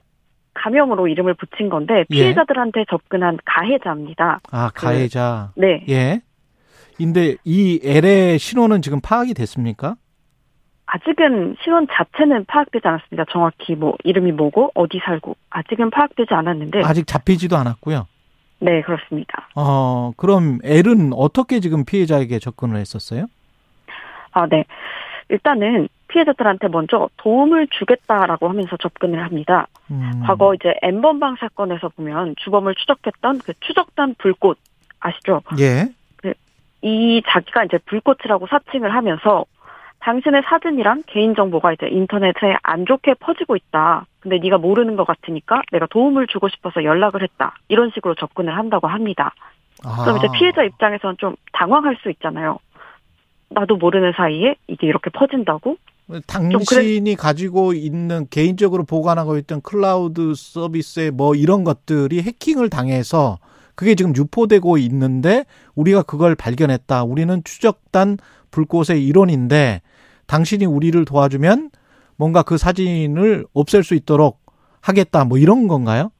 가명으로 이름을 붙인 건데 예. 피해자들한테 접근한 가해자입니다. 아, 가해자. 네. 예. 근데 이 L의 신원은 지금 파악이 됐습니까? 아직은 신원 자체는 파악되지 않았습니다. 정확히 뭐 이름이 뭐고 어디 살고 아직은 파악되지 않았는데 아직 잡히지도 않았고요. 네 그렇습니다. 어, 그럼 L은 어떻게 지금 피해자에게 접근을 했었어요? 아 네. 일단은 피해자들한테 먼저 도움을 주겠다라고 하면서 접근을 합니다. 음. 과거 이제 엠번방 사건에서 보면 주범을 추적했던 그 추적단 불꽃 아시죠? 예. 이 자기가 이제 불꽃이라고 사칭을 하면서 당신의 사진이랑 개인 정보가 이제 인터넷에 안 좋게 퍼지고 있다. 근데 네가 모르는 것 같으니까 내가 도움을 주고 싶어서 연락을 했다. 이런 식으로 접근을 한다고 합니다. 아. 그럼 이제 피해자 입장에서는 좀 당황할 수 있잖아요. 나도 모르는 사이에 이게 이렇게 퍼진다고? 당신이 가지고 있는 개인적으로 보관하고 있던 클라우드 서비스의 뭐 이런 것들이 해킹을 당해서 그게 지금 유포되고 있는데 우리가 그걸 발견했다. 우리는 추적단 불꽃의 일원인데 당신이 우리를 도와주면 뭔가 그 사진을 없앨 수 있도록 하겠다. 뭐 이런 건가요?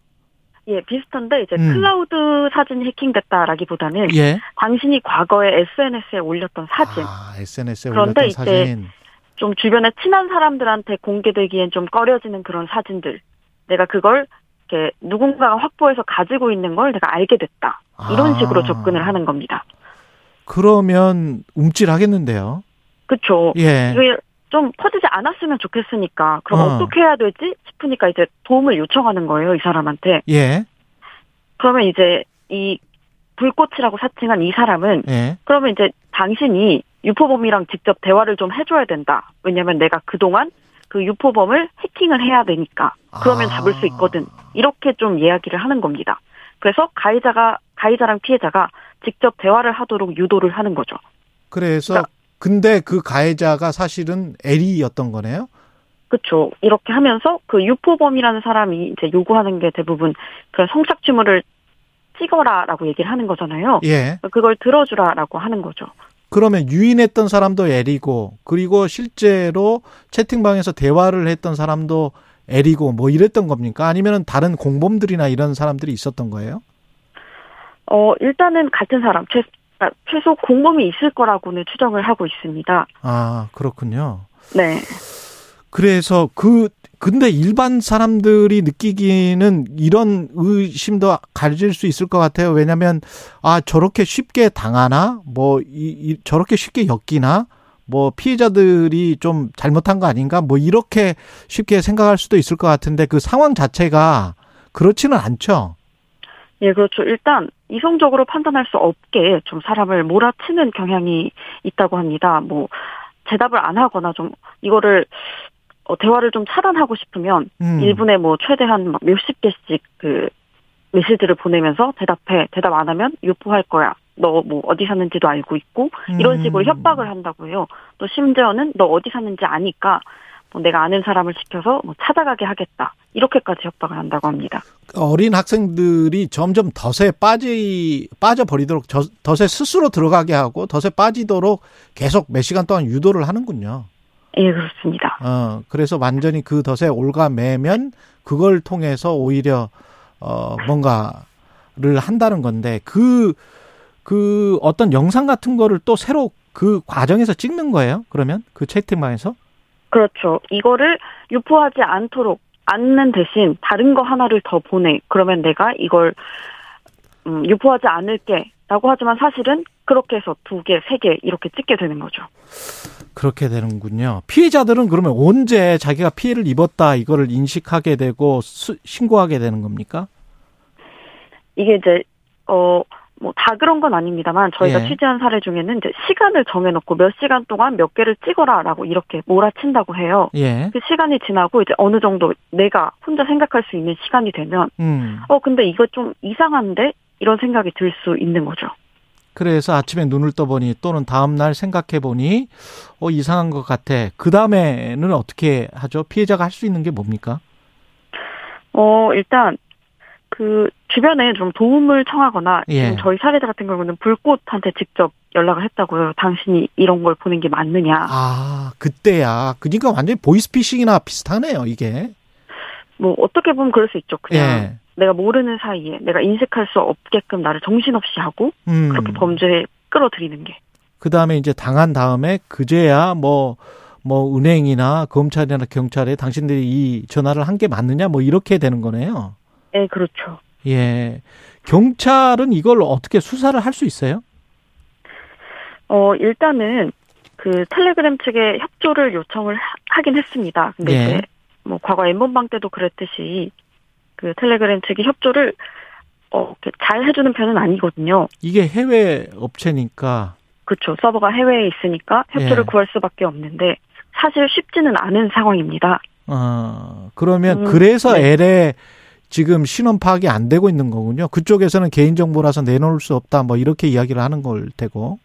예, 비슷한데 이제 음. 클라우드 사진이 해킹됐다라기보다는 예. 당신이 과거에 SNS에 올렸던 사진, 아, SNS에 그런데 올렸던 이제 사진. 좀 주변에 친한 사람들한테 공개되기엔 좀 꺼려지는 그런 사진들. 내가 그걸 이렇게 누군가가 확보해서 가지고 있는 걸 내가 알게 됐다. 이런 아. 식으로 접근을 하는 겁니다. 그러면 움찔하겠는데요. 그쵸. 예. 좀 퍼지지 않았으면 좋겠으니까 그럼 어. 어. 떻게 해야 되지 싶으니까 이제 도움을 요청하는 거예요 이 사람한테 예. 그러면 이제 이 불꽃이라고 사칭한 이 사람은 예. 그러면 이제 당신이 유포범이랑 직접 대화를 좀 해줘야 된다 왜냐면 내가 그동안 그 유포범을 해킹을 해야 되니까 그러면 아. 잡을 수 있거든 이렇게 좀 이야기를 하는 겁니다 그래서 가해자가 가해자랑 피해자가 직접 대화를 하도록 유도를 하는 거죠 그래서 그러니까- 근데 그 가해자가 사실은 L이었던 거네요. 그렇죠. 이렇게 하면서 그 유포범이라는 사람이 이제 요구하는 게 대부분 그런 성착취물을 찍어라라고 얘기를 하는 거잖아요. 예. 그걸 들어주라라고 하는 거죠. 그러면 유인했던 사람도 L이고 그리고 실제로 채팅방에서 대화를 했던 사람도 L이고 뭐 이랬던 겁니까? 아니면은 다른 공범들이나 이런 사람들이 있었던 거예요? 어, 일단은 같은 사람, 최, 아, 최소 공범이 있을 거라고는 추정을 하고 있습니다. 아, 그렇군요. 네. 그래서 그 근데 일반 사람들이 느끼기는 이런 의심도 가질 수 있을 것 같아요. 왜냐하면 아 저렇게 쉽게 당하나 뭐 이, 이, 저렇게 쉽게 엮이나 뭐 피해자들이 좀 잘못한 거 아닌가 뭐 이렇게 쉽게 생각할 수도 있을 것 같은데 그 상황 자체가 그렇지는 않죠. 예, 그렇죠. 일단 이성적으로 판단할 수 없게 좀 사람을 몰아치는 경향이 있다고 합니다. 뭐 대답을 안 하거나 좀 이거를 어, 대화를 좀 차단하고 싶으면 음. 1분에 뭐 최대한 막 몇십 개씩 그 메시지를 보내면서 대답해. 대답 안 하면 유포할 거야. 너 뭐 어디 사는지도 알고 있고 이런 식으로 음. 협박을 한다고 해요. 또 심지어는 너 어디 사는지 아니까 뭐 내가 아는 사람을 시켜서 뭐 찾아가게 하겠다. 이렇게까지 협박을 한다고 합니다. 어린 학생들이 점점 덫에 빠지 빠져버리도록 저- 덫에 스스로 들어가게 하고 덫에 빠지도록 계속 몇 시간 동안 유도를 하는군요. 예, 그렇습니다. 어, 그래서 완전히 그 덫에 올가매면 그걸 통해서 오히려 어 뭔가를 한다는 건데 그 그 어떤 영상 같은 거를 또 새로 그 과정에서 찍는 거예요? 그러면 그 채팅방에서? 그렇죠. 이거를 유포하지 않도록 않는 대신 다른 거 하나를 더 보내. 그러면 내가 이걸 음, 유포하지 않을게 라고 하지만 사실은 그렇게 해서 두 개, 세 개 이렇게 찍게 되는 거죠. 그렇게 되는군요. 피해자들은 그러면 언제 자기가 피해를 입었다 이거를 인식하게 되고 수- 신고하게 되는 겁니까? 이게 이제 어 뭐 다 그런 건 아닙니다만 저희가 예. 취재한 사례 중에는 이제 시간을 정해놓고 몇 시간 동안 몇 개를 찍어라라고 이렇게 몰아친다고 해요. 예. 그 시간이 지나고 이제 어느 정도 내가 혼자 생각할 수 있는 시간이 되면 음. 어 근데 이거 좀 이상한데 이런 생각이 들 수 있는 거죠. 그래서 아침에 눈을 떠보니 또는 다음날 생각해보니 어 이상한 것 같아. 그 다음에는 어떻게 하죠? 피해자가 할 수 있는 게 뭡니까? 어, 일단, 그, 주변에 좀 도움을 청하거나, 예. 저희 사례자 같은 경우는 불꽃한테 직접 연락을 했다고요. 당신이 이런 걸 보낸 게 맞느냐. 아 그때야. 그러니까 완전히 보이스피싱이나 비슷하네요. 이게. 뭐, 어떻게 보면 그럴 수 있죠. 그냥 예. 내가 모르는 사이에 내가 인식할 수 없게끔 나를 정신없이 하고, 음. 그렇게 범죄에 끌어들이는 게. 그 다음에 이제 당한 다음에 그제야 뭐, 뭐 은행이나 검찰이나 경찰에 당신들이 이 전화를 한 게 맞느냐 뭐 이렇게 되는 거네요. 예, 그렇죠. 예. 경찰은 이걸 어떻게 수사를 할 수 있어요? 어, 일단은, 그, 텔레그램 측에 협조를 요청을 하- 하긴 했습니다. 근데 예. 이제, 뭐, 과거 엠번방 때도 그랬듯이, 그 텔레그램 측이 협조를, 어, 잘 해주는 편은 아니거든요. 이게 해외 업체니까 그렇죠. 서버가 해외에 있으니까 협조를 예. 구할 수밖에 없는데, 사실 쉽지는 않은 상황입니다. 어, 그러면 음, 그래서 네. L에 지금 신원 파악이 안 되고 있는 거군요. 그쪽에서는 개인정보라서 내놓을 수 없다, 뭐 이렇게 이야기를 하는 걸 테고.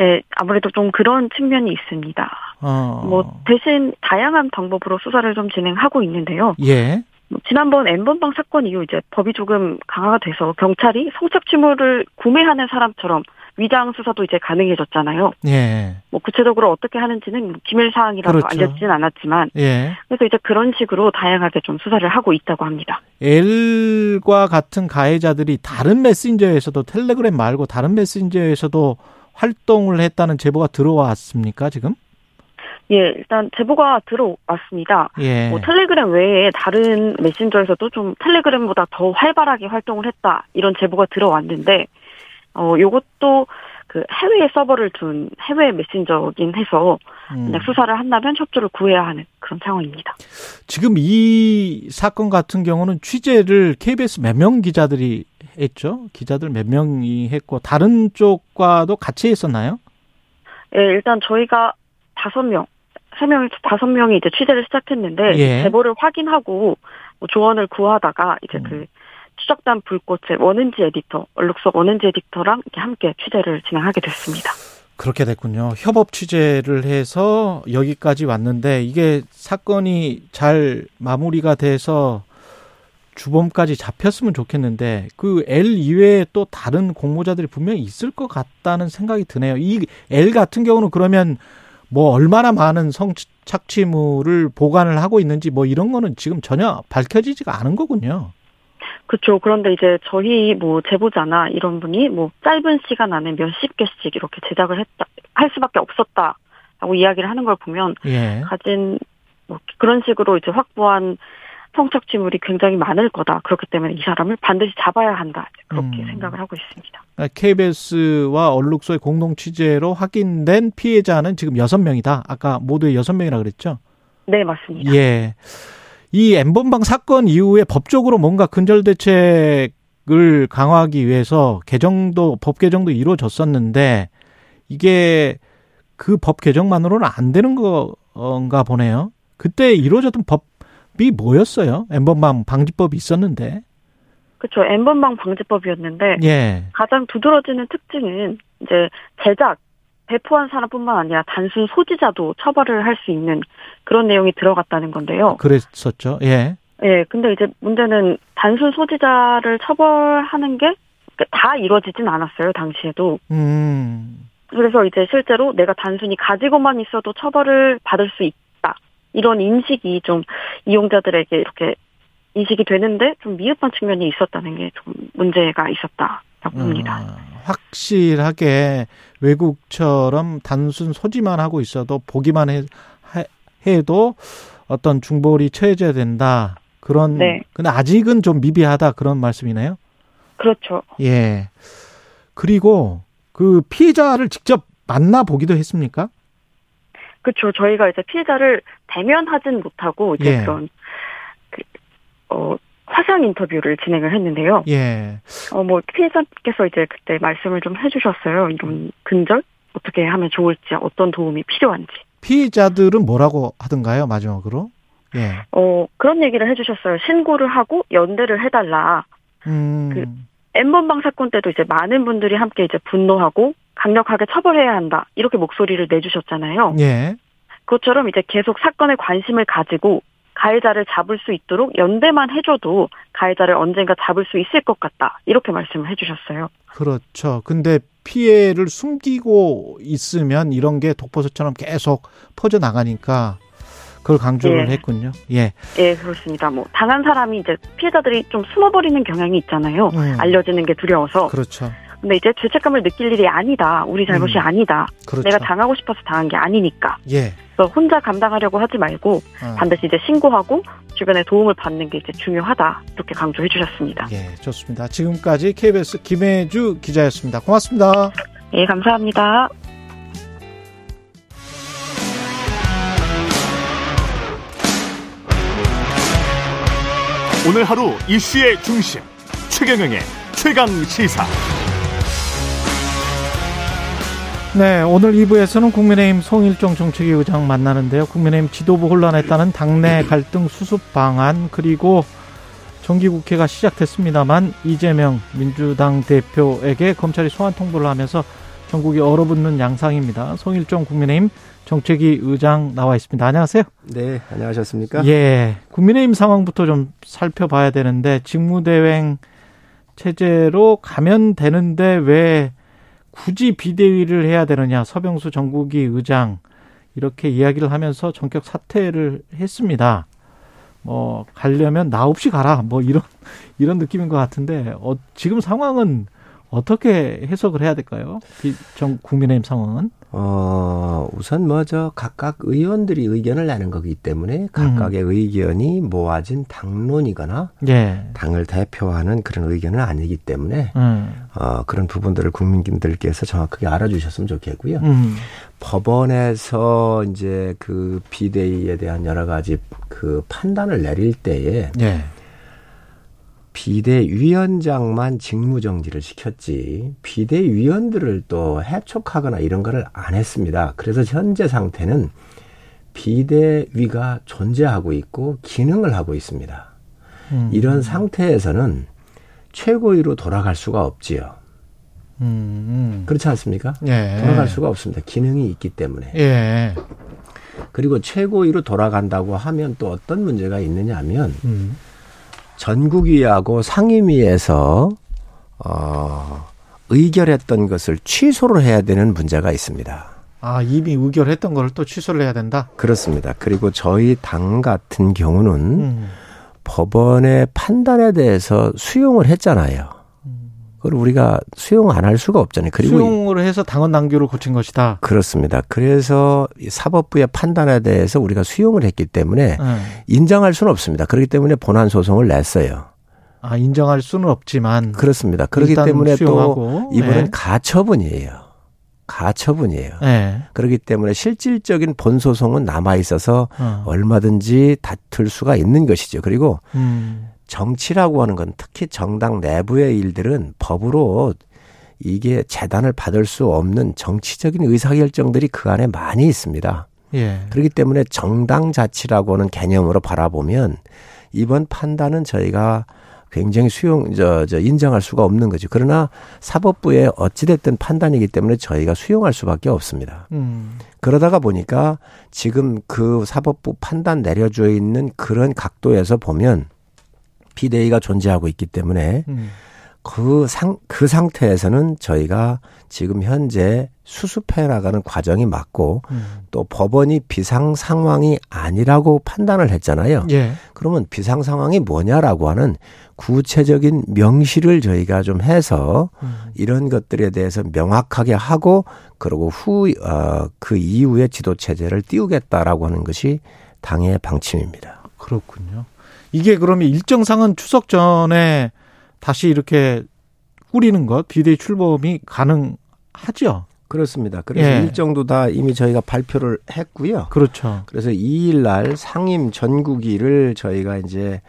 예, 아무래도 좀 그런 측면이 있습니다. 어. 뭐, 대신 다양한 방법으로 수사를 좀 진행하고 있는데요. 예. 뭐 지난번 엠번방 사건 이후 이제 법이 조금 강화가 돼서 경찰이 성착취물을 구매하는 사람처럼 위장 수사도 이제 가능해졌잖아요. 예. 뭐 구체적으로 어떻게 하는지는 기밀 사항이라서 그렇죠. 알려지진 않았지만 예. 그래서 이제 그런 식으로 다양하게 좀 수사를 하고 있다고 합니다. L과 같은 가해자들이 다른 메신저에서도 텔레그램 말고 다른 메신저에서도 활동을 했다는 제보가 들어왔습니까, 지금? 예, 일단 제보가 들어왔습니다. 예. 뭐 텔레그램 외에 다른 메신저에서도 좀 텔레그램보다 더 활발하게 활동을 했다 이런 제보가 들어왔는데 어 요것도 그 해외에 서버를 둔 해외 메신저긴 해서 음. 만약 수사를 한다면 협조를 구해야 하는 그런 상황입니다. 지금 이 사건 같은 경우는 취재를 KBS 몇 명 기자들이 했죠? 기자들 몇 명이 했고 다른 쪽과도 같이 했었나요? 예, 일단 저희가 다섯 명, 세 명, 다섯 명이 이제 취재를 시작했는데 예. 제보를 확인하고 뭐 조언을 구하다가 이제 음. 그 추적단 불꽃의 원은지 에디터, 얼룩석 원은지 에디터랑 함께 취재를 진행하게 됐습니다. 그렇게 됐군요. 협업 취재를 해서 여기까지 왔는데 이게 사건이 잘 마무리가 돼서 주범까지 잡혔으면 좋겠는데 그 L 이외에 또 다른 공모자들이 분명히 있을 것 같다는 생각이 드네요. 이 L 같은 경우는 그러면 뭐 얼마나 많은 착취물을 보관을 하고 있는지 뭐 이런 거는 지금 전혀 밝혀지지가 않은 거군요. 그렇죠. 그런데 이제 저희 뭐 제보자나 이런 분이 뭐 짧은 시간 안에 몇십 개씩 이렇게 제작을 했다 할 수밖에 없었다라고 이야기를 하는 걸 보면 예. 가진 뭐 그런 식으로 이제 확보한 성착취물이 굉장히 많을 거다. 그렇기 때문에 이 사람을 반드시 잡아야 한다. 그렇게 음. 생각을 하고 있습니다. KBS와 언룩소의 공동 취재로 확인된 피해자는 지금 여섯 명이다. 아까 모두의 여섯 명이라 그랬죠? 네, 맞습니다. 예. 이 엠번방 사건 이후에 법적으로 뭔가 근절 대책을 강화하기 위해서 개정도 법 개정도 이루어졌었는데 이게 그 법 개정만으로는 안 되는 건가 보네요. 그때 이루어졌던 법이 뭐였어요? 엠번방 방지법이 있었는데. 그렇죠. 엠번방 방지법이었는데 예. 가장 두드러지는 특징은 이제 제작, 배포한 사람뿐만 아니라 단순 소지자도 처벌을 할 수 있는 그런 내용이 들어갔다는 건데요. 그랬었죠. 예. 예, 근데 이제 문제는 단순 소지자를 처벌하는 게 다 이루어지진 않았어요, 당시에도. 음. 그래서 이제 실제로 내가 단순히 가지고만 있어도 처벌을 받을 수 있다. 이런 인식이 좀 이용자들에게 이렇게 인식이 되는데 좀 미흡한 측면이 있었다는 게 좀 문제가 있었다라고 봅니다. 어, 확실하게 외국처럼 단순 소지만 하고 있어도 보기만 해, 해도 어떤 중벌이 처해져야 된다. 그런 네. 근데 아직은 좀 미비하다 그런 말씀이네요. 그렇죠. 예. 그리고 그 피해자를 직접 만나 보기도 했습니까? 그렇죠. 저희가 이제 피해자를 대면하진 못하고 이제 예. 그런 그, 어, 화상 인터뷰를 진행을 했는데요. 예. 어, 뭐, 피해자께서 이제 그때 말씀을 좀 해주셨어요. 이런 근절? 어떻게 하면 좋을지, 어떤 도움이 필요한지. 피해자들은 뭐라고 하던가요? 마지막으로? 예. 어, 그런 얘기를 해주셨어요. 신고를 하고 연대를 해달라. 음. 그 N번방 사건 때도 이제 많은 분들이 함께 이제 분노하고 강력하게 처벌해야 한다. 이렇게 목소리를 내주셨잖아요. 예. 그것처럼 이제 계속 사건에 관심을 가지고 가해자를 잡을 수 있도록 연대만 해줘도 가해자를 언젠가 잡을 수 있을 것 같다. 이렇게 말씀을 해주셨어요. 그렇죠. 근데 피해를 숨기고 있으면 이런 게 독버섯처럼 계속 퍼져 나가니까 그걸 강조를 예. 했군요. 예. 예, 그렇습니다. 뭐 당한 사람이 이제 피해자들이 좀 숨어버리는 경향이 있잖아요. 음. 알려지는 게 두려워서. 그렇죠. 근데 이제 죄책감을 느낄 일이 아니다. 우리 잘못이 음. 아니다. 그렇죠. 내가 당하고 싶어서 당한 게 아니니까. 예. 그래서 혼자 감당하려고 하지 말고 어. 반드시 이제 신고하고 주변에 도움을 받는 게 이제 중요하다. 이렇게 강조해 주셨습니다. 예, 좋습니다. 지금까지 KBS 김혜주 기자였습니다. 고맙습니다. 예, 감사합니다. 오늘 하루 이슈의 중심 최경영의 최강 시사. 네, 오늘 2부에서는 국민의힘 송일종 정책위 의장 만나는데요. 국민의힘 지도부 혼란에 따른 당내 갈등 수습 방안 그리고 정기국회가 시작됐습니다만 이재명 민주당 대표에게 검찰이 소환 통보를 하면서 전국이 얼어붙는 양상입니다. 송일종 국민의힘 정책위 의장 나와 있습니다. 안녕하세요. 네, 안녕하셨습니까? 예, 국민의힘 상황부터 좀 살펴봐야 되는데 직무대행 체제로 가면 되는데 왜 굳이 비대위를 해야 되느냐 서병수 전국위 의장 이렇게 이야기를 하면서 전격 사퇴를 했습니다. 뭐 가려면 나 없이 가라 뭐 이런 이런 느낌인 것 같은데 어, 지금 상황은 어떻게 해석을 해야 될까요? 비, 정, 국민의힘 상황은? 어, 우선 먼저 각각 의원들이 의견을 내는 거기 때문에 각각의 의견이 모아진 당론이거나 예, 당을 대표하는 그런 의견은 아니기 때문에 음, 어, 그런 부분들을 국민들께서 정확하게 알아주셨으면 좋겠고요. 음, 법원에서 이제 그 비대위에 대한 여러 가지 그 판단을 내릴 때에 예, 비대위원장만 직무정지를 시켰지 비대위원들을 또 해촉하거나 이런 거를 안 했습니다. 그래서 현재 상태는 비대위가 존재하고 있고 기능을 하고 있습니다. 음, 이런 상태에서는 최고위로 돌아갈 수가 없지요. 음, 그렇지 않습니까? 음, 예, 돌아갈 수가 없습니다. 기능이 있기 때문에. 예, 그리고 최고위로 돌아간다고 하면 또 어떤 문제가 있느냐 하면 음, 전국위하고 상임위에서 어, 의결했던 것을 취소를 해야 되는 문제가 있습니다. 아, 이미 의결했던 걸 또 취소를 해야 된다? 그렇습니다. 그리고 저희 당 같은 경우는 음. 법원의 판단에 대해서 수용을 했잖아요. 그걸 우리가 수용 안 할 수가 없잖아요. 그리고 수용을 해서 당원 당규를 고친 것이다. 그렇습니다. 그래서 이 사법부의 판단에 대해서 우리가 수용을 했기 때문에 예. 인정할 수는 없습니다. 그렇기 때문에 본안 소송을 냈어요. 아, 인정할 수는 없지만. 그렇습니다. 그렇기 때문에 수용하고. 또 이번엔 네. 가처분이에요. 가처분이에요. 예. 그렇기 때문에 실질적인 본 소송은 남아 있어서 어. 얼마든지 다툴 수가 있는 것이죠. 그리고 음. 정치라고 하는 건 특히 정당 내부의 일들은 법으로 이게 재단을 받을 수 없는 정치적인 의사결정들이 그 안에 많이 있습니다. 예. 그렇기 때문에 정당 자치라고 하는 개념으로 바라보면 이번 판단은 저희가 굉장히 수용, 저, 저, 인정할 수가 없는 거죠. 그러나 사법부의 어찌됐든 판단이기 때문에 저희가 수용할 수밖에 없습니다. 음. 그러다가 보니까 지금 그 사법부 판단 내려져 있는 그런 각도에서 보면 비대위가 존재하고 있기 때문에 음. 그 상, 그 상태에서는 저희가 지금 현재 수습해 나가는 과정이 맞고 음. 또 법원이 비상 상황이 아니라고 판단을 했잖아요. 예. 그러면 비상 상황이 뭐냐라고 하는 구체적인 명시를 저희가 좀 해서 음. 이런 것들에 대해서 명확하게 하고 그리고 후, 어, 그 이후에 지도 체제를 띄우겠다라고 하는 것이 당의 방침입니다. 그렇군요. 이게 그러면 일정상은 추석 전에 다시 이렇게 꾸리는 것, 비대위 출범이 가능하죠? 그렇습니다. 그래서 예. 일정도 다 이미 저희가 발표를 했고요. 그렇죠. 그래서 2일 날 상임 전국위를 저희가 이제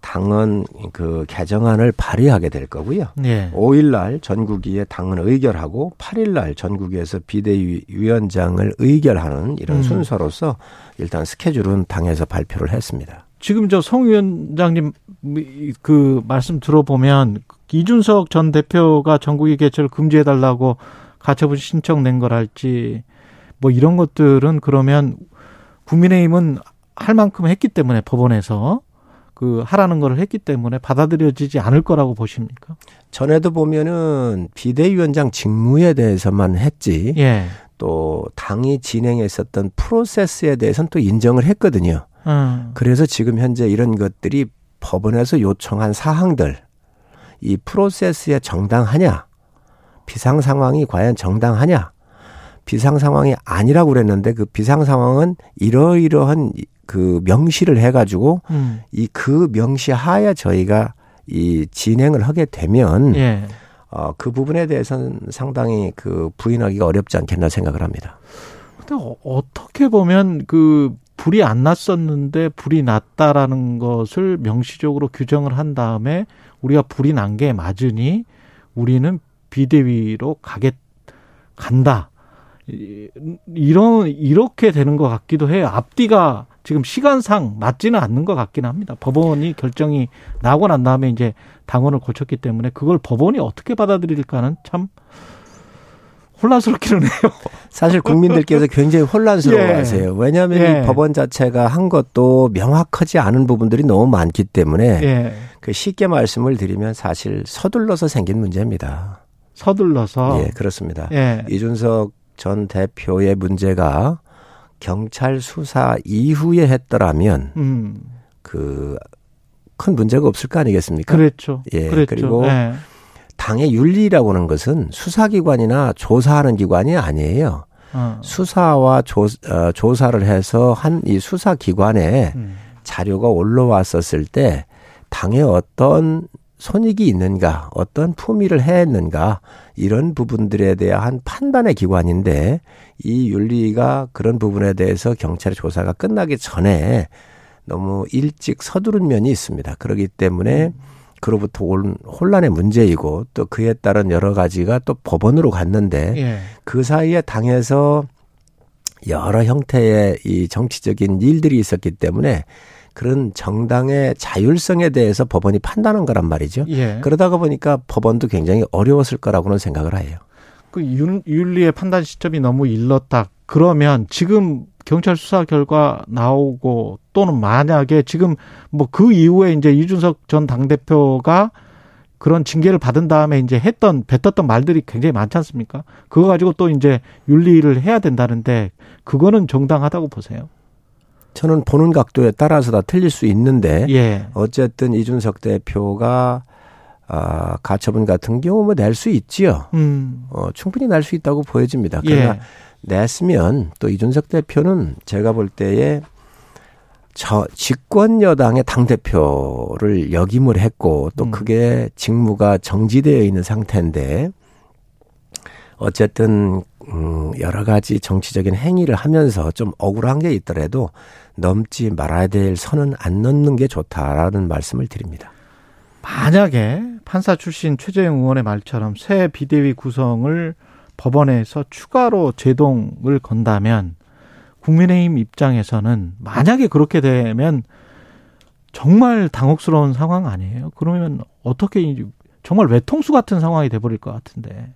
당헌 그 개정안을 발의하게 될 거고요. 예. 5일 날 전국위에 당헌 의결하고 8일 날 전국위에서 비대위 위원장을 의결하는 이런 음. 순서로서 일단 스케줄은 당에서 발표를 했습니다. 지금 저 송 위원장님 그 말씀 들어보면 이준석 전 대표가 전국위 개최를 금지해달라고 가처분 신청 낸 거랄지 뭐 이런 것들은 그러면 국민의힘은 할 만큼 했기 때문에 법원에서 그 하라는 거를 했기 때문에 받아들여지지 않을 거라고 보십니까? 전에도 보면은 비대위원장 직무에 대해서만 했지 예. 또 당이 진행했었던 프로세스에 대해서는 또 인정을 했거든요. 음. 그래서 지금 현재 이런 것들이 법원에서 요청한 사항들, 이 프로세스에 정당하냐, 비상 상황이 과연 정당하냐, 비상 상황이 아니라고 그랬는데 그 비상 상황은 이러이러한 그 명시를 해가지고 음. 이그 명시 하에 저희가 이 진행을 하게 되면 예. 어, 그 부분에 대해서는 상당히 그 부인하기가 어렵지 않겠나 생각을 합니다. 근데 어- 어떻게 보면 그 불이 안 났었는데 불이 났다라는 것을 명시적으로 규정을 한 다음에 우리가 불이 난 게 맞으니 우리는 비대위로 가겠 간다. 이- 이런 이렇게 되는 것 같기도 해요. 앞뒤가 지금 시간상 맞지는 않는 것 같긴 합니다. 법원이 결정이 나고 난 다음에 이제 당원을 고쳤기 때문에 그걸 법원이 어떻게 받아들일까는 참 혼란스럽기는 해요. 사실 국민들께서 굉장히 혼란스러워하세요. 왜냐하면 예. 이 법원 자체가 한 것도 명확하지 않은 부분들이 너무 많기 때문에 예. 그 쉽게 말씀을 드리면 사실 서둘러서 생긴 문제입니다. 서둘러서 예, 그렇습니다. 예. 이준석 전 대표의 문제가 경찰 수사 이후에 했더라면 음. 그큰 문제가 없을 거 아니겠습니까? 그랬죠. 예, 그랬죠. 그리고 예. 당의 윤리라고 하는 것은 수사기관이나 조사하는 기관이 아니에요. 어. 수사와 조, 어, 조사를 해서 한 이 수사기관에 음. 자료가 올라왔었을 때 당에 어떤 손익이 있는가, 어떤 품위를 해했는가, 이런 부분들에 대한 판단의 기관인데, 이 윤리가 그런 부분에 대해서 경찰의 조사가 끝나기 전에 너무 일찍 서두른 면이 있습니다. 그렇기 때문에 그로부터 온 혼란의 문제이고 또 그에 따른 여러 가지가 또 법원으로 갔는데 예. 그 사이에 당에서 여러 형태의 이 정치적인 일들이 있었기 때문에 그런 정당의 자율성에 대해서 법원이 판단한 거란 말이죠. 예. 그러다가 보니까 법원도 굉장히 어려웠을 거라고는 생각을 해요. 그 윤- 윤리의 판단 시점이 너무 일렀다. 그러면 지금 경찰 수사 결과 나오고 또는 만약에 지금 뭐 그 이후에 이제 이준석 전 당대표가 그런 징계를 받은 다음에 이제 했던 뱉었던 말들이 굉장히 많지 않습니까? 그거 가지고 또 이제 윤리를 해야 된다는데 그거는 정당하다고 보세요. 저는 보는 각도에 따라서 다 틀릴 수 있는데 예. 어쨌든 이준석 대표가 아, 가처분 같은 경우 뭐 낼 수 있지요. 음. 어, 충분히 낼 수 있다고 보여집니다. 그러나 예. 냈으면 또 이준석 대표는 제가 볼 때에 저 집권 여당의 당 대표를 역임을 했고 또 음. 그게 직무가 정지되어 있는 상태인데 어쨌든 음 여러 가지 정치적인 행위를 하면서 좀 억울한 게 있더라도 넘지 말아야 될 선은 안 넘는 게 좋다라는 말씀을 드립니다. 만약에 판사 출신 최재형 의원의 말처럼 새 비대위 구성을 법원에서 추가로 제동을 건다면 국민의힘 입장에서는 만약에 그렇게 되면 정말 당혹스러운 상황 아니에요? 그러면 어떻게 이- 정말 외통수 같은 상황이 돼버릴 것 같은데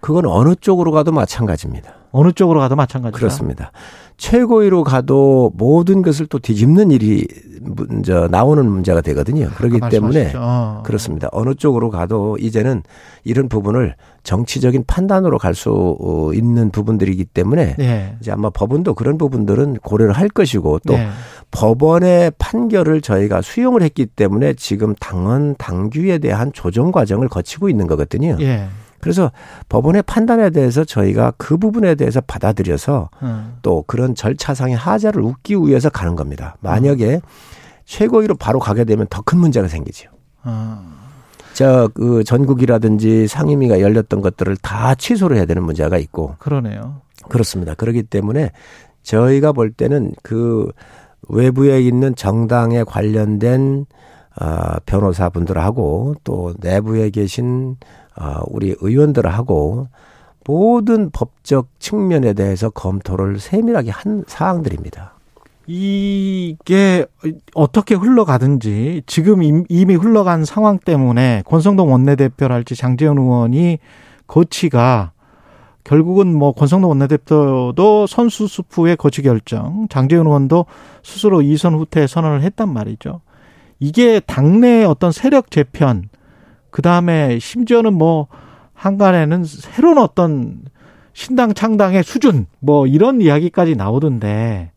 그건 어느 쪽으로 가도 마찬가지입니다. 어느 쪽으로 가도 마찬가지다. 그렇습니다. 최고위로 가도 모든 것을 또 뒤집는 일이 문제 나오는 문제가 되거든요. 그렇기 아까 때문에. 어. 그렇습니다. 어느 쪽으로 가도 이제는 이런 부분을 정치적인 판단으로 갈 수 있는 부분들이기 때문에 네. 이제 아마 법원도 그런 부분들은 고려를 할 것이고 또 네. 법원의 판결을 저희가 수용을 했기 때문에 지금 당헌 당규에 대한 조정 과정을 거치고 있는 거거든요. 예. 그래서 법원의 판단에 대해서 저희가 그 부분에 대해서 받아들여서 어. 또 그런 절차상의 하자를 웃기 위해서 가는 겁니다. 만약에 최고위로 바로 가게 되면 더 큰 문제가 생기죠. 어. 저그 전국이라든지 상임위가 열렸던 것들을 다 취소를 해야 되는 문제가 있고 그러네요. 그렇습니다. 그렇기 때문에 저희가 볼 때는 그 외부에 있는 정당에 관련된 아, 변호사분들하고 또 내부에 계신 아, 우리 의원들하고 모든 법적 측면에 대해서 검토를 세밀하게 한 사항들입니다. 이게 어떻게 흘러가든지 지금 임- 이미 흘러간 상황 때문에 권성동 원내대표랄지 장재현 의원이 거치가 결국은 뭐 권성동 원내대표도 선수 수프의 거치 결정, 장재현 의원도 스스로 이선 후퇴 선언을 했단 말이죠. 이게 당내 어떤 세력 재편, 그 다음에 심지어는 뭐 한간에는 새로운 어떤 신당 창당의 수준, 뭐 이런 이야기까지 나오던데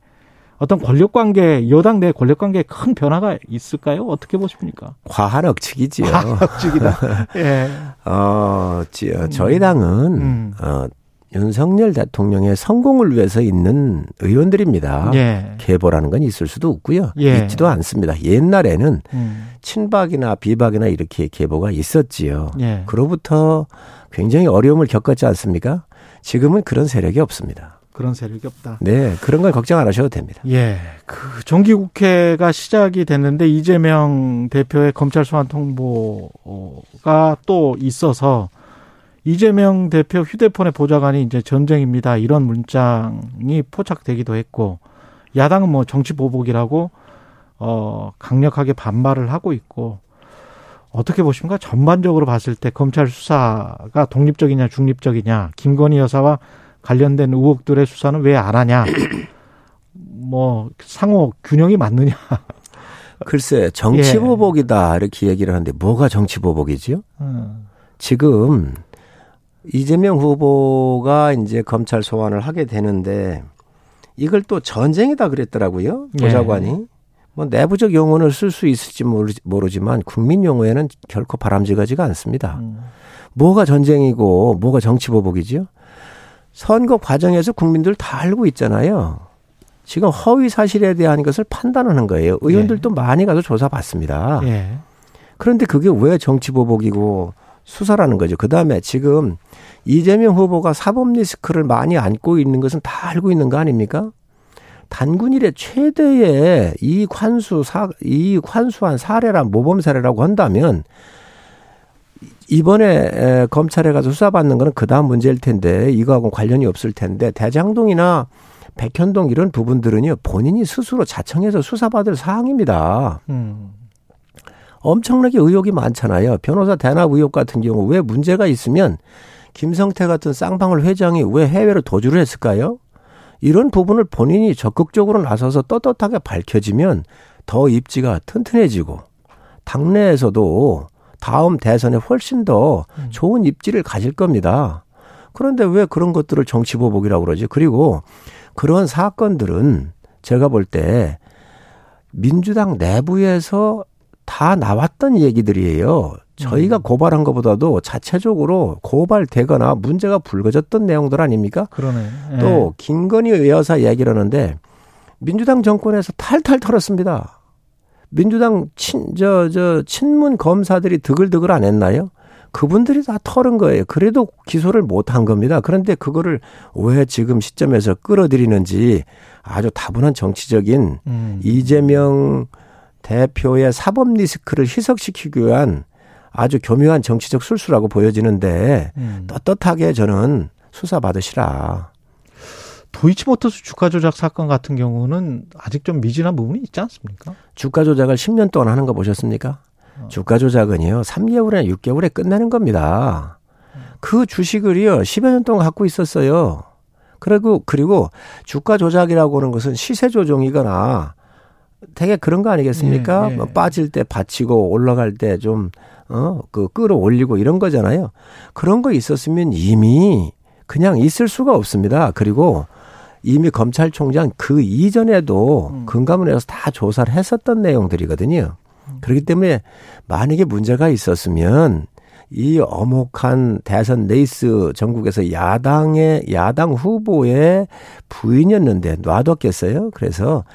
어떤 권력 관계, 여당 내 권력 관계에 큰 변화가 있을까요? 어떻게 보십니까? 과한 억측이지요. 억측이다. 예. 어, 지- 어, 저희 당은 음. 어, 윤석열 대통령의 성공을 위해서 있는 의원들입니다. 예. 계보라는 건 있을 수도 없고요. 예. 있지도 않습니다. 옛날에는 음. 친박이나 비박이나 이렇게 계보가 있었지요. 예. 그로부터 굉장히 어려움을 겪었지 않습니까? 지금은 그런 세력이 없습니다. 그런 세력이 없다. 네, 그런 걸 걱정 안 하셔도 됩니다. 예. 그 정기국회가 시작이 됐는데 이재명 대표의 검찰 소환 통보가 또 있어서 이재명 대표 휴대폰의 보좌관이 이제 전쟁입니다. 이런 문장이 포착되기도 했고 야당은 뭐 정치 보복이라고 어 강력하게 반발을 하고 있고 어떻게 보십니까? 전반적으로 봤을 때 검찰 수사가 독립적이냐 중립적이냐 김건희 여사와 관련된 의혹들의 수사는 왜 안 하냐? 뭐 상호 균형이 맞느냐? 글쎄, 정치 예. 보복이다 이렇게 얘기를 하는데 뭐가 정치 보복이지요? 음, 지금 이재명 후보가 이제 검찰 소환을 하게 되는데 이걸 또 전쟁이다 그랬더라고요. 예. 보좌관이. 뭐 내부적 용어를 쓸 수 있을지 모르- 모르지만 국민 용어에는 결코 바람직하지가 않습니다. 음. 뭐가 전쟁이고 뭐가 정치 보복이지요? 선거 과정에서 국민들 다 알고 있잖아요. 지금 허위 사실에 대한 것을 판단하는 거예요. 의원들도 많이 가서 조사받습니다. 예. 그런데 그게 왜 정치 보복이고 수사라는 거죠. 그 다음에 지금 이재명 후보가 사법 리스크를 많이 안고 있는 것은 다 알고 있는 거 아닙니까? 단군 일의 최대의 이익 환수 사, 이익 환수한 사례라 모범 사례라고 한다면 이번에 에, 검찰에 가서 수사받는 거는 그 다음 문제일 텐데 이거하고 관련이 없을 텐데 대장동이나 백현동 이런 부분들은요 본인이 스스로 자청해서 수사받을 사항입니다. 음. 엄청나게 의혹이 많잖아요. 변호사 대납 의혹 같은 경우 왜 문제가 있으면 김성태 같은 쌍방울 회장이 왜 해외로 도주를 했을까요? 이런 부분을 본인이 적극적으로 나서서 떳떳하게 밝혀지면 더 입지가 튼튼해지고 당내에서도 다음 대선에 훨씬 더 음. 좋은 입지를 가질 겁니다. 그런데 왜 그런 것들을 정치 보복이라고 그러지? 그리고 그런 사건들은 제가 볼 때 민주당 내부에서 다 나왔던 얘기들이에요. 저희가 음. 고발한 것보다도 자체적으로 고발되거나 문제가 불거졌던 내용들 아닙니까? 그러네. 예. 또 김건희 여사 얘기를 하는데 민주당 정권에서 탈탈 털었습니다. 민주당 친, 저, 저, 친문 검사들이 드글드글 안 했나요? 그분들이 다 털은 거예요. 그래도 기소를 못 한 겁니다. 그런데 그거를 왜 지금 시점에서 끌어들이는지 아주 다분한 정치적인 음. 이재명 대표의 사법 리스크를 희석시키기 위한 아주 교묘한 정치적 술수라고 보여지는데 음. 떳떳하게 저는 수사 받으시라. 도이치모터스 주가 조작 사건 같은 경우는 아직 좀 미진한 부분이 있지 않습니까? 주가 조작을 10년 동안 하는 거 보셨습니까? 어. 주가 조작은요, 3개월이나 6개월에 끝내는 겁니다. 그 주식을요, 10여 년 동안 갖고 있었어요. 그리고, 그리고 주가 조작이라고 하는 것은 시세 조종이거나 되게 그런 거 아니겠습니까? 예, 예. 뭐 빠질 때 받치고 올라갈 때 좀, 어, 그 끌어올리고 이런 거잖아요. 그런 거 있었으면 이미 그냥 있을 수가 없습니다. 그리고 이미 검찰총장 그 이전에도 음. 금감원에서 다 조사를 했었던 내용들이거든요. 그렇기 때문에 만약에 문제가 있었으면 이 어목한 대선 레이스 전국에서 야당의 야당 후보의 부인이었는데 놔뒀겠어요. 그래서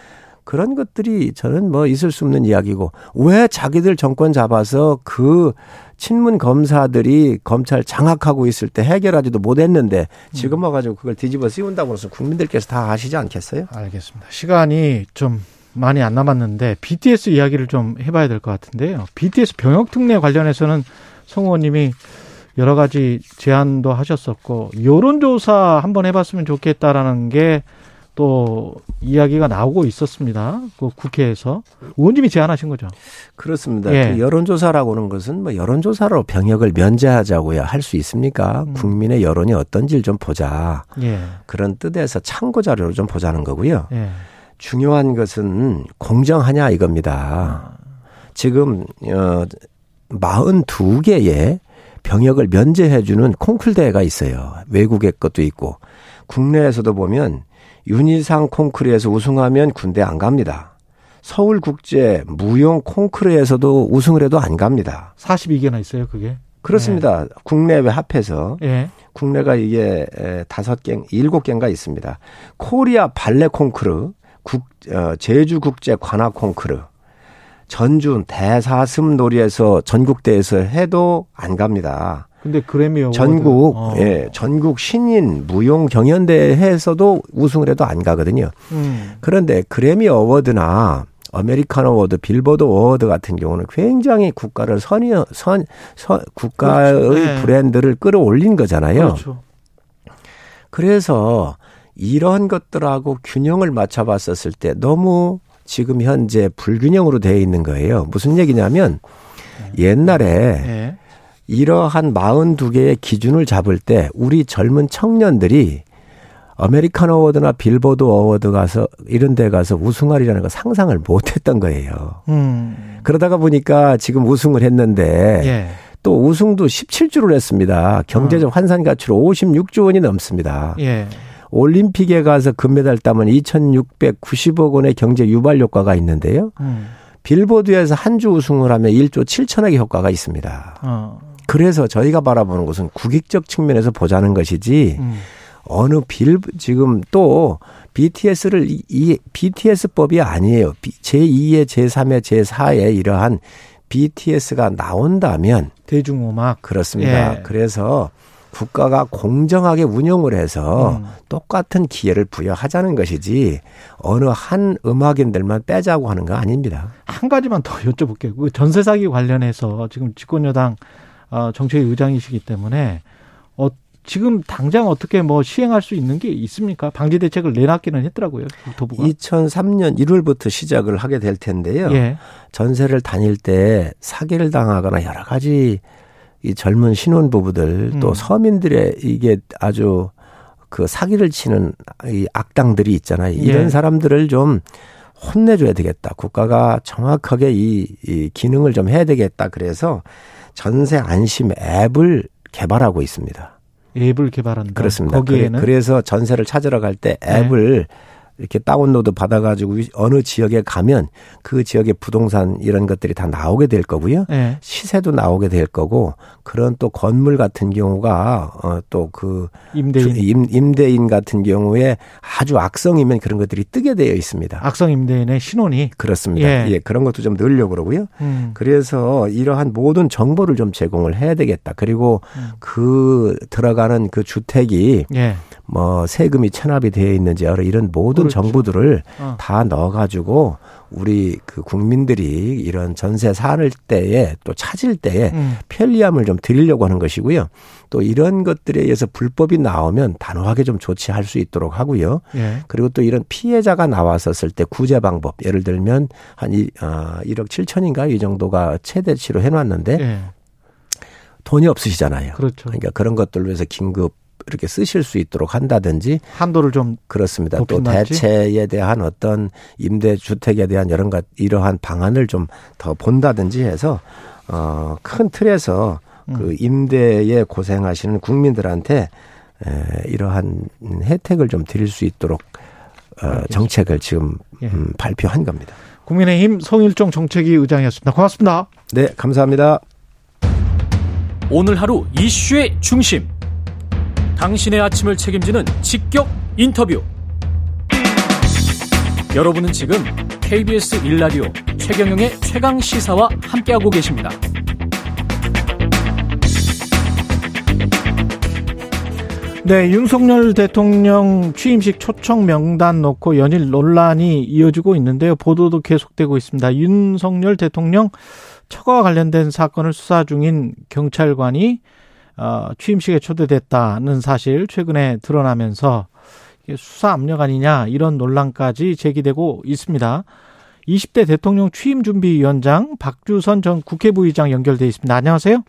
그런 것들이 저는 뭐 있을 수 없는 이야기고 왜 자기들 정권 잡아서 그 친문 검사들이 검찰 장악하고 있을 때 해결하지도 못했는데 지금 와가지고 그걸 뒤집어 씌운다고 해서 국민들께서 다 아시지 않겠어요? 알겠습니다. 시간이 좀 많이 안 남았는데 BTS 이야기를 좀 해봐야 될 것 같은데요. BTS 병역 특례 관련해서는 성 의원님이 여러 가지 제안도 하셨었고 여론조사 한번 해봤으면 좋겠다라는 게 또 이야기가 나오고 있었습니다. 그 국회에서 의원님이 제안하신 거죠. 그렇습니다. 예. 그 여론조사라고 하는 것은 뭐 여론조사로 병역을 면제하자고야 할 수 있습니까? 음. 국민의 여론이 어떤지를 좀 보자. 예, 그런 뜻에서 참고 자료를 좀 보자는 거고요. 예, 중요한 것은 공정하냐 이겁니다. 지금 어 42개의 병역을 면제해 주는 콩쿨 대회가 있어요. 외국의 것도 있고 국내에서도 보면 윤희상 콩쿠르에서 우승하면 군대 안 갑니다. 서울국제 무용 콩쿠르에서도 우승을 해도 안 갑니다. 42개나 있어요, 그게. 그렇습니다. 국내외 합해서 예, 국내가 이게 에, 다섯 개, 일곱 개인가 있습니다. 코리아 발레 콩쿠르, 국, 어, 제주 국제 관악 콩쿠르, 전주 대사습 놀이에서 전국대회에서 해도 안 갑니다. 근데 그래미 어워드. 전국 어. 예, 전국 신인 무용 경연대회에서도 우승을 해도 안 가거든요. 음, 그런데 그래미 어워드나 아메리칸 어워드, 빌보드 어워드 같은 경우는 굉장히 국가를 선이 선, 선 국가의 그렇죠. 네. 브랜드를 끌어올린 거잖아요. 그렇죠. 그래서 이런 것들하고 균형을 맞춰봤었을 때 너무 지금 현재 불균형으로 되어 있는 거예요. 무슨 얘기냐면 옛날에 예, 이러한 42개의 기준을 잡을 때 우리 젊은 청년들이 아메리칸 어워드나 빌보드 어워드 가서 이런 데 가서 우승하리라는 거 상상을 못 했던 거예요. 음, 그러다가 보니까 지금 우승을 했는데 예, 또 우승도 17주를 했습니다. 경제적 환산 가치로 56조 원이 넘습니다. 예, 올림픽에 가서 금메달 따면 2,690억 원의 경제 유발 효과가 있는데요. 음, 빌보드에서 한 주 우승을 하면 1조 7천억의 효과가 있습니다. 어, 그래서 저희가 바라보는 것은 국익적 측면에서 보자는 것이지 음, 어느 빌 지금 또 BTS를 이, 이 BTS법이 아니에요. 제2의 제3의 제4의 이러한 BTS가 나온다면 대중음악. 그렇습니다. 예. 그래서 국가가 공정하게 운영을 해서 음. 똑같은 기회를 부여하자는 것이지 어느 한 음악인들만 빼자고 하는 거 아닙니다. 한 가지만 더 여쭤볼게요. 그 전세 사기 관련해서 지금 집권 여당 어, 정책위 의장이시기 때문에 어, 지금 당장 어떻게 뭐 시행할 수 있는 게 있습니까? 방지 대책을 내놨기는 했더라고요. 국토부가. 2003년 1월부터 시작을 하게 될 텐데요. 예. 전세를 다닐 때 사기를 당하거나 여러 가지 이 젊은 신혼 부부들 또 음. 서민들의 이게 아주 그 사기를 치는 이 악당들이 있잖아요. 이런 예. 사람들을 좀 혼내줘야 되겠다. 국가가 정확하게 이, 이 기능을 좀 해야 되겠다. 그래서 전세 안심 앱을 개발하고 있습니다. 앱을 개발한다. 그렇습니다. 거기에는 그래, 서 전세를 찾으러 갈 때 앱을 이렇게 다운로드 받아가지고 어느 지역에 가면 그 지역의 부동산 이런 것들이 다 나오게 될 거고요. 네. 시세도 나오게 될 거고 그런 또 건물 같은 경우가 어 또그 임대인 임, 임대인 같은 경우에 아주 악성이면 그런 것들이 뜨게 되어 있습니다. 악성 임대인의 신원이 그렇습니다. 예. 예, 그런 것도 좀 늘려고 그러고요. 음. 그래서 이러한 모든 정보를 좀 제공을 해야 되겠다. 그리고 음. 그 들어가는 그 주택이 예. 뭐 세금이 체납이 되어 있는지 여러 이런 모든 그렇죠. 정보들을 어. 다 넣어가지고 우리 그 국민들이 이런 전세 사는 때에 또 찾을 때에 음. 편리함을 좀 드리려고 하는 것이고요. 또 이런 것들에 의해서 불법이 나오면 단호하게 좀 조치할 수 있도록 하고요. 예. 그리고 또 이런 피해자가 나왔었을 때 구제 방법 예를 들면 한 이, 아, 1억 7천인가 이 정도가 최대치로 해놨는데 예. 돈이 없으시잖아요. 그렇죠. 그러니까 그런 것들을 위해서 긴급 이렇게 쓰실 수 있도록 한다든지 한도를 좀 그렇습니다. 또? 대체에 대한 어떤 임대 주택에 대한 이런 것 이러한 방안을 좀 더 본다든지 해서 어, 큰 틀에서 음. 그 임대에 고생하시는 국민들한테 에, 이러한 혜택을 좀 드릴 수 있도록 어. 정책을 지금 예. 음, 발표한 겁니다. 국민의힘 송일종 정책위 의장이었습니다. 고맙습니다. 네, 감사합니다. 오늘 하루 이슈의 중심. 당신의 아침을 책임지는 직격 인터뷰. 여러분은 지금 KBS 일라디오 최경영의 최강 시사와 함께하고 계십니다. 네, 윤석열 대통령 취임식 초청 명단 놓고 연일 논란이 이어지고 있는데요. 보도도 계속되고 있습니다. 윤석열 대통령 처가와 관련된 사건을 수사 중인 경찰관이 어, 취임식에 초대됐다는 사실 최근에 드러나면서 수사 압력 아니냐 이런 논란까지 제기되고 있습니다. 20대 대통령 취임 준비위원장 박주선 전 국회부의장 연결돼 있습니다. 안녕하세요.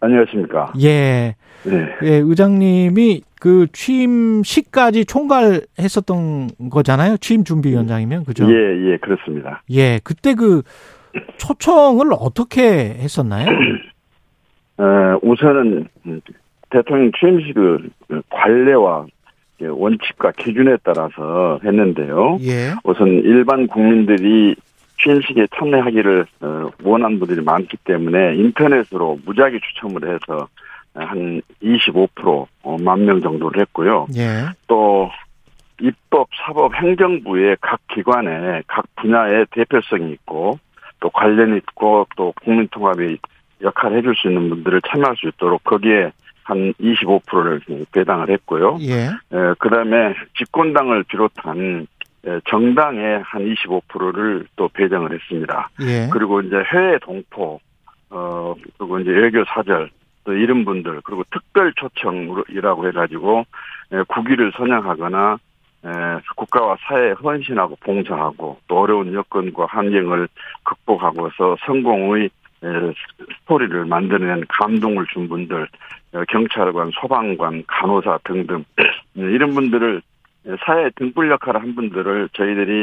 안녕하십니까. 예. 네. 예, 의장님이 그 취임식까지 총괄했었던 거잖아요. 취임 준비위원장이면 그죠? 예, 예, 그렇습니다. 예, 그때 그 초청을 어떻게 했었나요? 어, 우선은 음, 대통령 취임식을 관례와 원칙과 기준에 따라서 했는데요. 예, 우선 일반 국민들이 취임식에 참여하기를 어, 원하는 분들이 많기 때문에 인터넷으로 무작위 추첨을 해서 한 25%만 명 정도를 했고요. 예, 또 입법, 사법, 행정부의 각 기관에 각 분야의 대표성이 있고 또 관련이 있고 또 국민통합의 역할을 해줄 수 있는 분들을 참여할 수 있도록 거기에 한 25%를 배당을 했고요. 예, 그 다음에 집권당을 비롯한 에, 정당의 한 25%를 또 배정을 했습니다. 예, 그리고 이제 해외 동포, 어, 그리고 이제 외교 사절, 또 이런 분들, 그리고 특별 초청이라고 해가지고, 에, 국위를 선양하거나, 에, 국가와 사회에 헌신하고 봉사하고, 또 어려운 여건과 환경을 극복하고서 성공의 에, 스토리를 만들어낸 감동을 준 분들, 어, 경찰관, 소방관, 간호사 등등, 이런 분들을 사회 등불 역할을 한 분들을 저희들이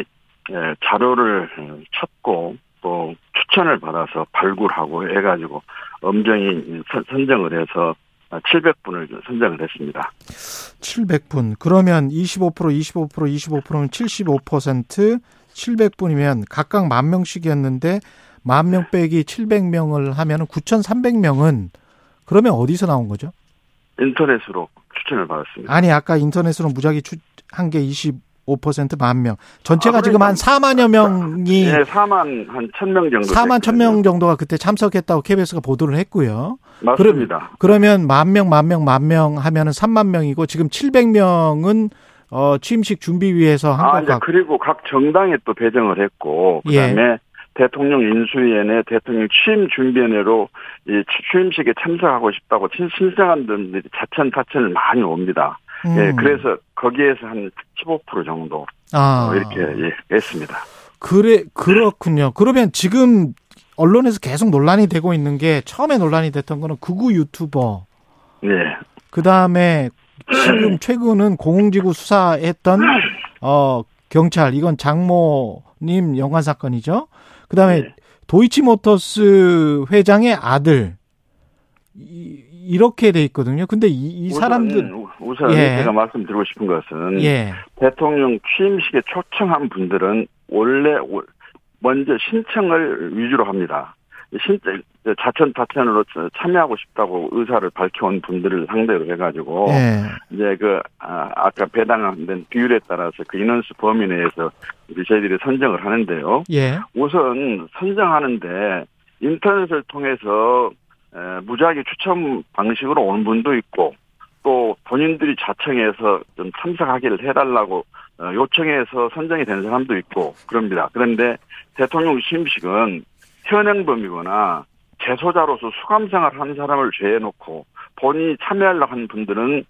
에, 자료를 찾고 또 추천을 받아서 발굴하고 해가지고 엄정히 선- 선정을 해서 700분을 선정을 했습니다. 700분. 그러면 25%, 25%, 25%면 75%, 700분이면 각각 만 명씩이었는데 만 명 빼기 700명을 하면은 9,300명은 그러면 어디서 나온 거죠? 인터넷으로 추천을 받았습니다. 아니 아까 인터넷으로 무작위 한 게 25%만 명. 전체가 아, 지금 한 그러니까 4만여 명이 네, 4만 한 1000명 정도. 4만 됐거든요. 1000명 정도가 그때 참석했다고 KBS가 보도를 했고요. 맞습니다. 그러 면 만 명, 만 명, 만 명 하면은 3만 명이고 지금 700명은 어 취임식 준비위에서 한 아, 것 같고. 그리고 각 정당에 또 배정을 했고, 그 예. 다음에 대통령 인수위원회, 대통령 취임 준비위원회로 이 취임식에 참석하고 싶다고 친- 신청한 분들이 자천, 자천을 많이 옵니다. 예, 음. 그래서 거기에서 한 15% 정도 아, 어, 이렇게 예, 했습니다. 그래 그렇군요. 그러면 지금 언론에서 계속 논란이 되고 있는 게 처음에 논란이 됐던 거는 극우 유튜버 예, 그 다음에 지금 최근은 공공지구 수사했던 어 경찰 이건 장모님 영관 사건이죠. 그 다음에 네. 도이치모터스 회장의 아들 이, 이렇게 돼 있거든요. 근데 이, 이 사람들 우선 예. 제가 말씀드리고 싶은 것은 예. 대통령 취임식에 초청한 분들은 원래 오- 먼저 신청을 위주로 합니다. 신청 자천 타천으로 참여하고 싶다고 의사를 밝혀온 분들을 상대로 해가지고 예. 이제 그 아, 아까 배당된 비율에 따라서 그 인원수 범위 내에서 우리 저희들이 선정을 하는데요. 예. 우선 선정하는데 인터넷을 통해서 에, 무작위 추첨 방식으로 온 분도 있고 또 본인들이 자청해서 좀 참석하기를 해달라고 어, 요청해서 선정이 된 사람도 있고 그럽니다. 그런데 대통령 취임식은 현행범이거나 재소자로서 수감생활 하는 사람을 죄해놓고 본인이 참여하려고 하는 분들은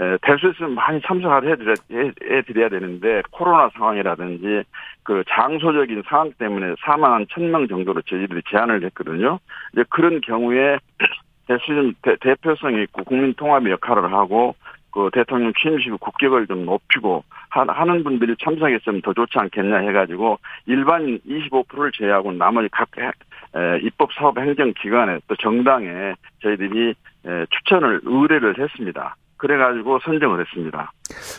에, 될수 있으면 많이 참석을 해드려, 해- 해드려야 되는데 코로나 상황이라든지 그 장소적인 상황 때문에 4만 한 1000명 정도로 저희들이 제한을 했거든요. 이제 그런 경우에 대수좀 대표성이 있고 국민 통합의 역할을 하고 그 대통령 취임식 국격을 좀 높이고 하- 하는 분들이 참석했으면 더 좋지 않겠냐 해가지고 일반인 25%를 제외하고 나머지 각 입법 사업 행정 기관에 또 정당에 저희들이 에, 추천을 의뢰를 했습니다. 그래가지고 선정을 했습니다.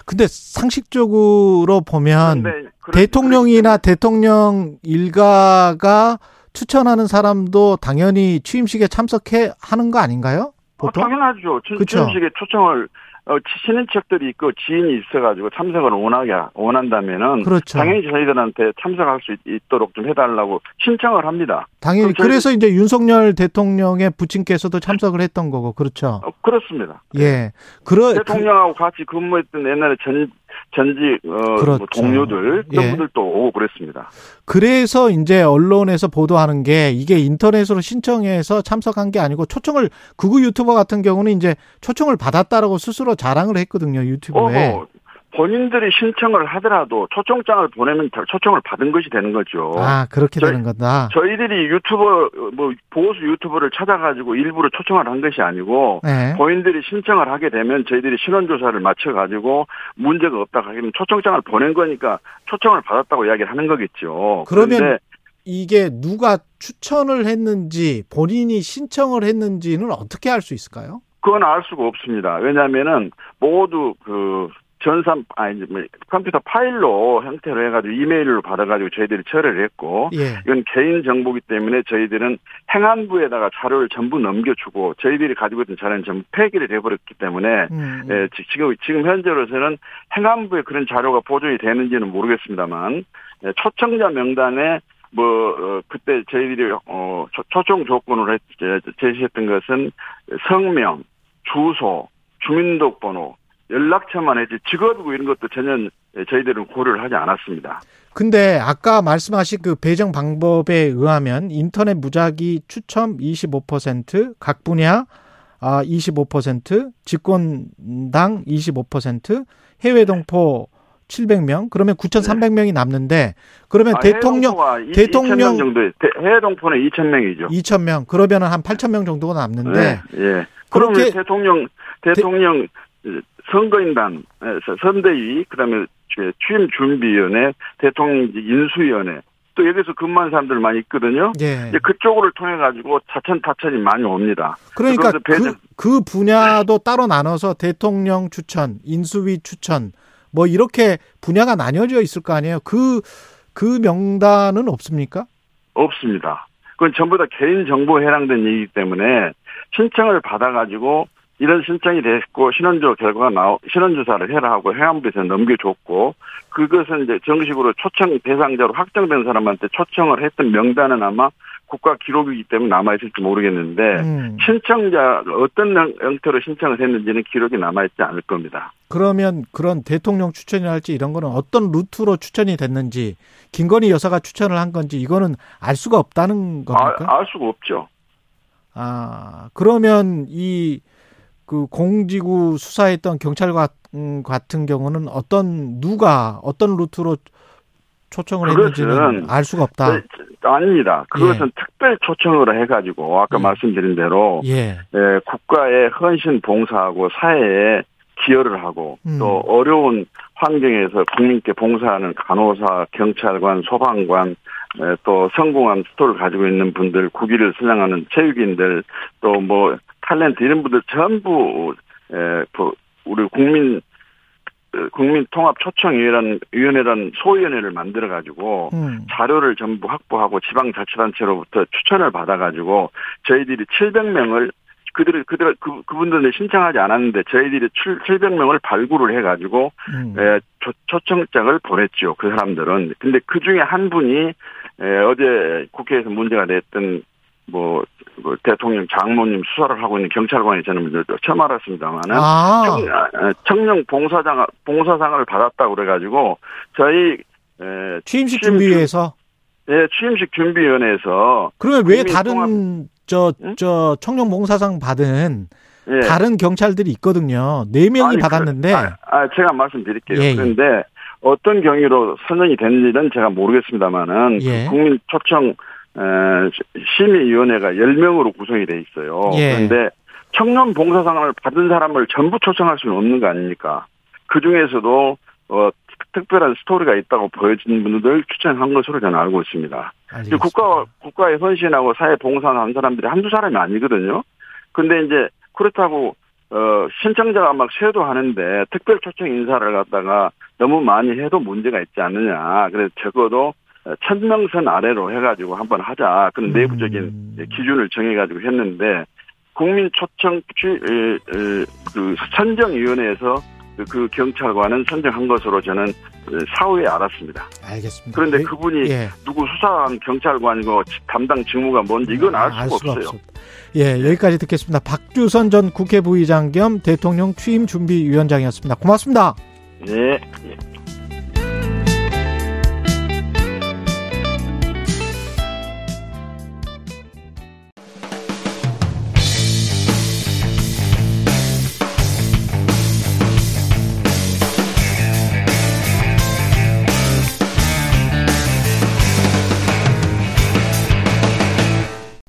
근데 상식적으로 보면 그런데 그런- 대통령이나 대통령 일가가 추천하는 사람도 당연히 취임식에 참석해 하는 거 아닌가요? 어, 보통? 당연하죠. 춘- 그쵸. 취임식에 초청을 어, 친인척들이 있고 지인이 있어가지고 참석을 원하게 원한다면은 그렇죠. 당연히 저희들한테 참석할 수 있, 도록좀 해달라고 신청을 합니다. 당연히 그래서 이제 윤석열 대통령의 부친께서도 참석을 했던 거고 그렇죠. 어, 그렇습니다. 예. 그러 그- 대통령하고 같이 근무했던 옛날에 전 전직 어, 뭐 그렇죠. 동료들 그런 예. 분들도 오고 그랬습니다. 그래서 이제 언론에서 보도하는 게 이게 인터넷으로 신청해서 참석한 게 아니고 초청을 극우 유튜버 같은 경우는 이제 초청을 받았다라고 스스로 자랑을 했거든요 유튜브에. 어, 본인들이 신청을 하더라도 초청장을 보내면 다 초청을 받은 것이 되는 거죠. 아 그렇게 저희- 되는 거다. 저희들이 유튜버 뭐 보수 유튜버를 찾아가지고 일부러 초청을 한 것이 아니고 네. 본인들이 신청을 하게 되면 저희들이 신원 조사를 마쳐 가지고 문제가 없다 하기는 초청장을 보낸 거니까 초청을 받았다고 이야기를 하는 거겠죠. 그러면 이게 누가 추천을 했는지 본인이 신청을 했는지는 어떻게 알 수 있을까요? 그건 알 수가 없습니다. 왜냐하면은 모두 그 전산 아니 뭐 컴퓨터 파일로 형태로 해가지고 이메일로 받아가지고 저희들이 처리를 했고 예. 이건 개인 정보기 때문에 저희들은 행안부에다가 자료를 전부 넘겨주고 저희들이 가지고 있던 자료는 전부 폐기를 해버렸기 때문에 음, 예, 지- 지금 지금 현재로서는 행안부에 그런 자료가 보존이 되는지는 모르겠습니다만 예, 초청자 명단에 뭐 어, 그때 저희들이 어 초- 초청 조건으로 제시했던 것은 성명, 주소, 주민등록번호, 연락처만 했지 직업이고 이런 것도 전혀 저희들은 고려를 하지 않았습니다. 근데 아까 말씀하신 그 배정 방법에 의하면 인터넷 무작위 추첨 25%, 각 분야 아 25%, 집권당 25%, 해외 동포 700명, 그러면 9,300명이 남는데 그러면 아, 대통령 해외 대통령- 2,000명 정도 해외 동포는 2,000명이죠. 2,000명, 그러면은 한 8,000명 정도가 남는데 네, 예. 그러면 그렇게- 대통령 대통령 선거인단 에, 선대위 그 다음에 취- 취임 준비위원회 대통령 인수위원회 또 여기서 근무한 사람들 많이 있거든요. 예. 이제 그쪽을 통해 가지고 차천 타천이 많이 옵니다. 그러니까 그, 그 분야도 따로 나눠서 대통령 추천, 인수위 추천, 뭐 이렇게 분야가 나뉘어져 있을 거 아니에요. 그, 그 명단은 없습니까? 없습니다. 그건 전부 다 개인 정보에 해당된 얘기이기 때문에 신청을 받아가지고 이런 신청이 됐고 신원조 결과가 나오 신원조사를 해라 하고 행안부에서 넘겨줬고 그것은 이제 정식으로 초청 대상자로 확정된 사람한테 초청을 했던 명단은 아마 국가 기록이기 때문에 남아있을지 모르겠는데 음. 신청자 어떤 형- 형태로 신청을 했는지는 기록이 남아있지 않을 겁니다. 그러면 그런 대통령 추천이랄지 이런 거는 어떤 루트로 추천이 됐는지 김건희 여사가 추천을 한 건지 이거는 알 수가 없다는 겁니까? 아, 알 수가 없죠. 아, 그러면 이 그 공지구 수사했던 경찰 같- 음, 같은 경우는 어떤 누가 어떤 루트로 초청을 했는지는 알 수가 없다. 네, 아닙니다. 그것은 특별 초청으로 해가지고 아까 예. 말씀드린 대로 예. 예, 국가에 헌신 봉사하고 사회에 기여를 하고 음. 또 어려운 환경에서 국민께 봉사하는 간호사, 경찰관, 소방관 에, 또 성공한 스토리를 가지고 있는 분들, 국위를 선양하는 체육인들, 또 뭐 탤런트 이런 분들 전부 에, 그 우리 국민 어, 국민 통합 초청위원회라는 위원회라는 소위원회를 만들어 가지고 음. 자료를 전부 확보하고 지방자치단체로부터 추천을 받아 가지고 저희들이 700명을 그들 그들 그 그분들은 신청하지 않았는데 저희들이 700명을 발굴을 해 가지고 음. 에, 초, 초청장을 보냈죠. 그 사람들은. 근데 그 중에 한 분이 에, 어제 국회에서 문제가 됐던 뭐, 뭐 대통령 장모님 수사를 하고 있는 경찰관이 저는 처음 알았습니다만은 아. 청, 아, 청령 봉사장 봉사상을 받았다고 그래가지고 저희 에, 취임식 취임 준비위에서 예, 취임식 준비위원회에서 그러면 왜 다른 통합- 저 응? 저 청룡 봉사상 받은 예. 다른 경찰들이 있거든요. 네 명이 아니, 받았는데 그, 아, 아, 제가 말씀드릴게요. 예, 예. 그런데 어떤 경위로 선정이 됐는지는 제가 모르겠습니다만은 예. 그 국민 초청 에, 심의위원회가 10명으로 구성이 돼 있어요. 예. 그런데 청년 봉사상을 받은 사람을 전부 초청할 수는 없는 거 아닙니까? 그 중에서도 어, 특별한 스토리가 있다고 보여진 분들 추천한 것으로 저는 알고 있습니다. 국가 국가에 헌신하고 사회 봉사한 사람들이 한두 사람이 아니거든요. 근데 이제 그렇다고 어 신청자가 막 쇄도 하는데 특별 초청 인사를 갖다가 너무 많이 해도 문제가 있지 않느냐. 그래서 적어도 천명선 아래로 해가지고 한번 하자. 그런 음. 내부적인 기준을 정해가지고 했는데 국민 초청 그 선정위원회에서 그, 그 경찰관은 선정한 것으로 저는 사후에 알았습니다. 알겠습니다. 그런데 예, 그분이 예. 누구 수사한 경찰관이고 담당 직무가 뭔지 이건 알 수가 없어요. 없습니다. 예, 여기까지 듣겠습니다. 박주선 전 국회 부의장 겸 대통령 취임 준비위원장이었습니다. 고맙습니다. 예.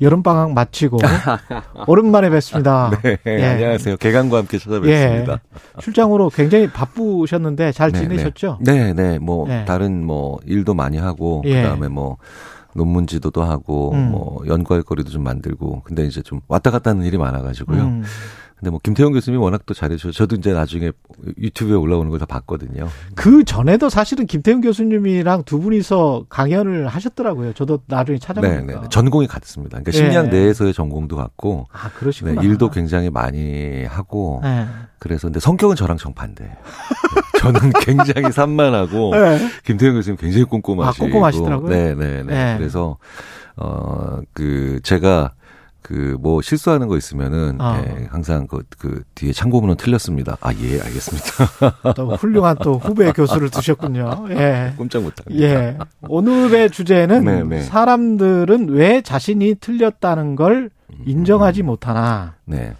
여름 방학 마치고 오랜만에 뵙습니다. 네, 예. 안녕하세요. 개강과 함께 찾아뵙습니다. 예. 출장으로 굉장히 바쁘셨는데 잘 네, 지내셨죠? 네, 네. 뭐 네. 다른 뭐 일도 많이 하고 예. 그다음에 뭐 논문 지도도 하고 음. 뭐 연구할 거리도 좀 만들고 근데 이제 좀 왔다 갔다 하는 일이 많아 가지고요. 음. 근데 뭐 김태형 교수님이 워낙 또 잘해주셔서 저도 이제 나중에 유튜브에 올라오는 걸 다 봤거든요. 그 전에도 사실은 김태훈 교수님이랑 두 분이서 강연을 하셨더라고요. 저도 나중에 네, 찾아보니까. 네. 네. 전공이 같습니다. 그러니까 예. 심리학 내에서의 전공도 같고 아, 네, 그러시구나. 일도 굉장히 많이 하고 네. 그래서 근데 성격은 저랑 정반대예요. 네. 저는 굉장히 산만하고 네. 김태형 교수님 굉장히 꼼꼼하시고 아, 꼼꼼하시더라고요? 네, 네, 네. 네. 그래서 어 그 제가 그 뭐 실수하는 거 있으면은 아. 예, 항상 그, 그 뒤에 참고문은 틀렸습니다. 아 예 알겠습니다. 또 훌륭한 또 후배 교수를 두셨군요. 예. 꼼짝 못합니다. 예. 오늘의 주제는 네, 네. 사람들은 왜 자신이 틀렸다는 걸 인정하지 못하나. 네.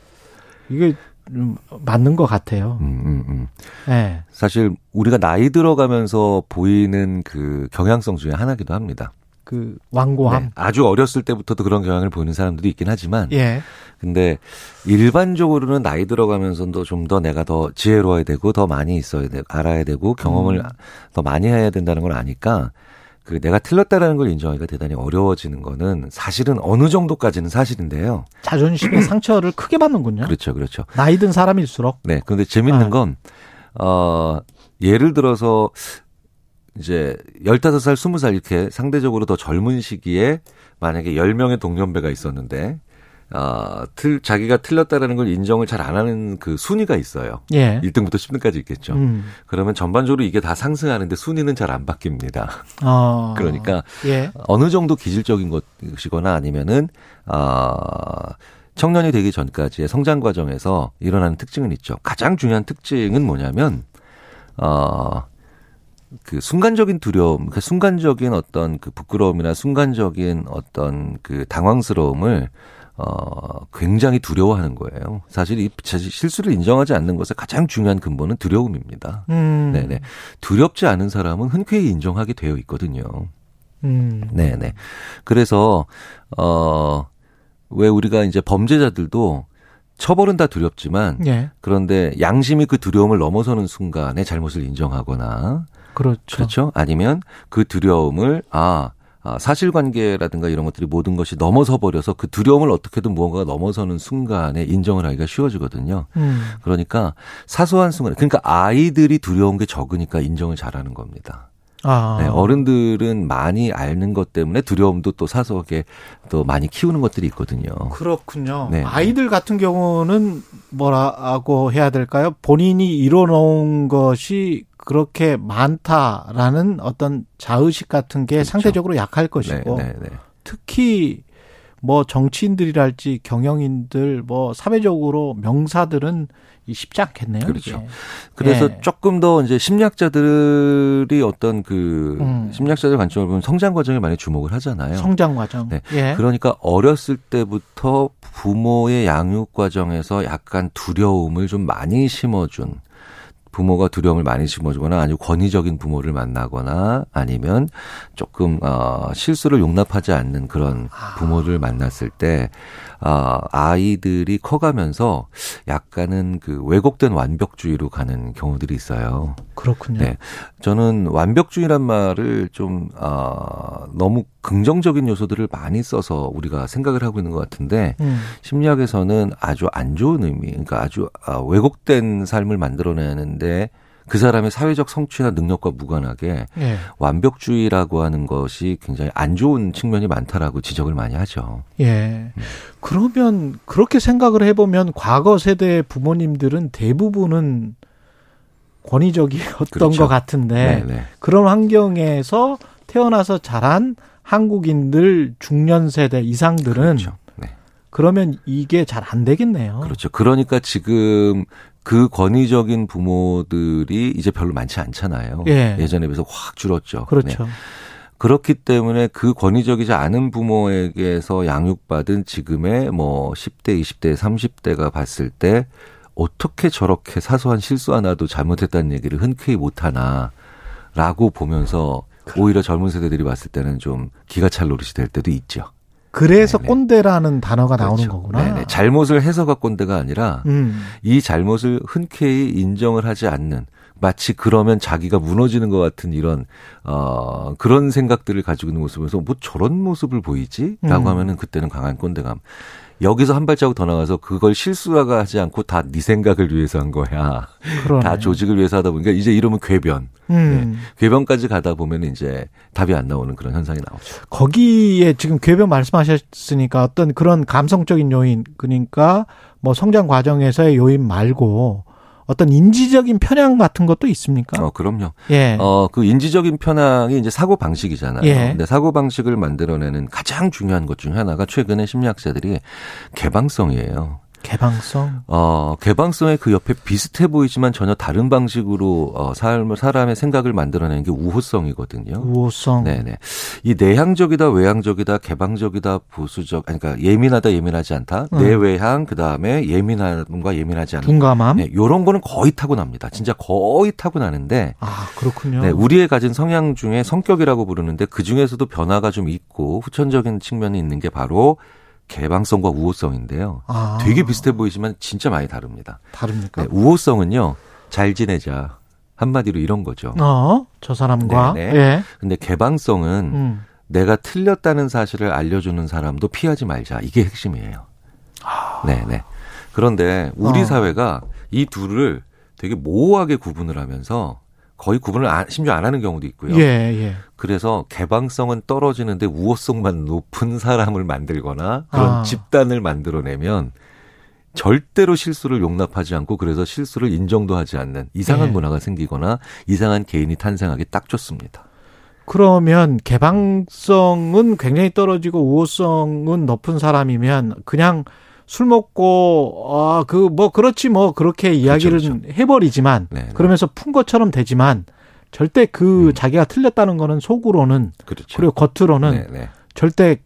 이게 좀 맞는 것 같아요. 음, 음, 음. 예. 사실 우리가 나이 들어가면서 보이는 그 경향성 중에 하나기도 합니다. 그 완고함. 네, 아주 어렸을 때부터도 그런 경향을 보이는 사람들도 있긴 하지만 예. 근데 일반적으로는 나이 들어가면서도 좀 더 내가 더 지혜로워야 되고 더 많이 있어야 되고 알아야 되고 경험을 음. 더 많이 해야 된다는 걸 아니까 그 내가 틀렸다라는 걸 인정하기가 대단히 어려워지는 거는 사실은 어느 정도까지는 사실인데요. 자존심의 상처를 크게 받는군요. 그렇죠, 그렇죠. 나이 든 사람일수록. 네, 그런데 재밌는 아. 건 어, 예를 들어서 이제 15살, 20살 이렇게 상대적으로 더 젊은 시기에 만약에 10명의 동년배가 있었는데 어, 틀, 자기가 틀렸다라는 걸 인정을 잘 안 하는 그 순위가 있어요. 예. 1등부터 10등까지 있겠죠. 음. 그러면 전반적으로 이게 다 상승하는데 순위는 잘 안 바뀝니다. 어. 그러니까 예. 어느 정도 기질적인 것이거나 아니면은 아 청년이 되기 전까지의 성장 과정에서 일어나는 특징은 있죠. 가장 중요한 특징은 뭐냐면 어 그 순간적인 두려움, 그 순간적인 어떤 그 부끄러움이나 순간적인 어떤 그 당황스러움을 어, 굉장히 두려워하는 거예요. 사실 이 실수를 인정하지 않는 것의 가장 중요한 근본은 두려움입니다. 음. 네네. 두렵지 않은 사람은 흔쾌히 인정하게 되어 있거든요. 음. 네네. 그래서, 어, 왜 우리가 이제 범죄자들도 처벌은 다 두렵지만 예. 그런데 양심이 그 두려움을 넘어서는 순간에 잘못을 인정하거나 그렇죠. 그렇죠. 아니면 그 두려움을 아 아, 사실관계라든가 이런 것들이 모든 것이 넘어서 버려서 그 두려움을 어떻게든 무언가가 넘어서는 순간에 인정을 하기가 쉬워지거든요. 음. 그러니까 사소한 순간, 그러니까 아이들이 두려운 게 적으니까 인정을 잘하는 겁니다. 아. 네, 어른들은 많이 앓는 것 때문에 두려움도 또 사소하게 또 많이 키우는 것들이 있거든요. 그렇군요. 네. 아이들 같은 경우는 뭐라고 해야 될까요? 본인이 이뤄놓은 것이 그렇게 많다라는 어떤 자의식 같은 게 그렇죠. 상대적으로 약할 것이고 네, 네, 네. 특히 뭐 정치인들이랄지 경영인들 뭐 사회적으로 명사들은 이 쉽지 않겠네요. 그렇죠. 이게. 그래서 예. 조금 더 이제 심리학자들이 어떤 그 음. 심리학자들 관점을 보면 성장 과정에 많이 주목을 하잖아요. 성장 과정. 네. 예. 그러니까 어렸을 때부터 부모의 양육 과정에서 약간 두려움을 좀 많이 심어준 부모가 두려움을 많이 심어주거나 아주 권위적인 부모를 만나거나 아니면 조금 어 실수를 용납하지 않는 그런 부모를 만났을 때 아, 아이들이 커가면서 약간은 그 왜곡된 완벽주의로 가는 경우들이 있어요. 그렇군요. 네. 저는 완벽주의란 말을 좀, 아, 너무 긍정적인 요소들을 많이 써서 우리가 생각을 하고 있는 것 같은데, 음. 심리학에서는 아주 안 좋은 의미, 그러니까 아주 아, 왜곡된 삶을 만들어내는 데 그 사람의 사회적 성취나 능력과 무관하게 예. 완벽주의라고 하는 것이 굉장히 안 좋은 측면이 많다라고 지적을 많이 하죠. 예. 그러면 그렇게 생각을 해보면 과거 세대 부모님들은 대부분은 권위적이었던 그렇죠. 것 같은데 네, 네. 그런 환경에서 태어나서 자란 한국인들 중년 세대 이상들은 그렇죠. 네. 그러면 이게 잘 안 되겠네요. 그렇죠. 그러니까 지금 그 권위적인 부모들이 이제 별로 많지 않잖아요. 예. 전에 비해서 확 줄었죠. 그렇죠. 네. 그렇기 때문에 그 권위적이지 않은 부모에게서 양육받은 지금의 뭐 10대, 20대, 30대가 봤을 때 어떻게 저렇게 사소한 실수 하나도 잘못했다는 얘기를 흔쾌히 못하나 라고 보면서 오히려 젊은 세대들이 봤을 때는 좀 기가 찰 노릇이 될 때도 있죠. 그래서 네네. 꼰대라는 단어가 나오는 그렇죠. 거구나. 네네. 잘못을 해서가 꼰대가 아니라 음. 이 잘못을 흔쾌히 인정을 하지 않는 마치 그러면 자기가 무너지는 것 같은 이런 어 그런 생각들을 가지고 있는 모습에서 뭐 저런 모습을 보이지라고 음. 하면은 그때는 강한 꼰대감. 여기서 한 발자국 더 나가서 그걸 실수라고 하지 않고 다 네 생각을 위해서 한 거야. 그러네. 다 조직을 위해서 하다 보니까 이제 이러면 궤변. 음. 궤변까지 가다 보면 이제 답이 안 나오는 그런 현상이 나오죠. 거기에 지금 궤변 말씀하셨으니까 어떤 그런 감성적인 요인 그러니까 뭐 성장 과정에서의 요인 말고 어떤 인지적인 편향 같은 것도 있습니까? 어, 그럼요. 예. 어, 그 인지적인 편향이 이제 사고 방식이잖아요. 예. 근데 사고 방식을 만들어내는 가장 중요한 것 중 하나가 최근에 심리학자들이 개방성이에요. 개방성. 어, 개방성의 그 옆에 비슷해 보이지만 전혀 다른 방식으로 어, 삶을 사람의 생각을 만들어내는 게 우호성이거든요. 우호성. 네네. 이 내향적이다, 외향적이다, 개방적이다, 보수적, 아니, 그러니까 예민하다, 예민하지 않다, 음. 내외향, 그 다음에 예민함과 예민하지 않다. 둔감함. 네, 요런 거는 거의 타고납니다. 진짜 거의 타고나는데, 아 그렇군요. 네, 우리의 가진 성향 중에 성격이라고 부르는데 그 중에서도 변화가 좀 있고 후천적인 측면이 있는 게 바로 개방성과 우호성인데요. 아, 되게 비슷해 보이지만 진짜 많이 다릅니다. 다릅니까? 네, 우호성은요, 잘 지내자. 한마디로 이런 거죠. 어, 저 사람과 네네. 예. 근데 개방성은 음. 내가 틀렸다는 사실을 알려주는 사람도 피하지 말자. 이게 핵심이에요. 네네. 그런데 우리 아. 어. 사회가 이 둘을 되게 모호하게 구분을 하면서 거의 구분을 안- 심지어 안 하는 경우도 있고요. 예, 예. 그래서 개방성은 떨어지는데 우호성만 높은 사람을 만들거나 그런 아. 집단을 만들어내면 절대로 실수를 용납하지 않고 그래서 실수를 인정도 하지 않는 이상한 예. 문화가 생기거나 이상한 개인이 탄생하기 딱 좋습니다. 그러면 개방성은 굉장히 떨어지고 우호성은 높은 사람이면 그냥 술 먹고 아그 뭐 그렇지 뭐 그렇게 이야기를 그렇죠. 해버리지만 네, 네. 그러면서 푼 것처럼 되지만 절대 그 자기가 틀렸다는 거는 속으로는 그렇죠. 그리고 겉으로는 네, 네. 절대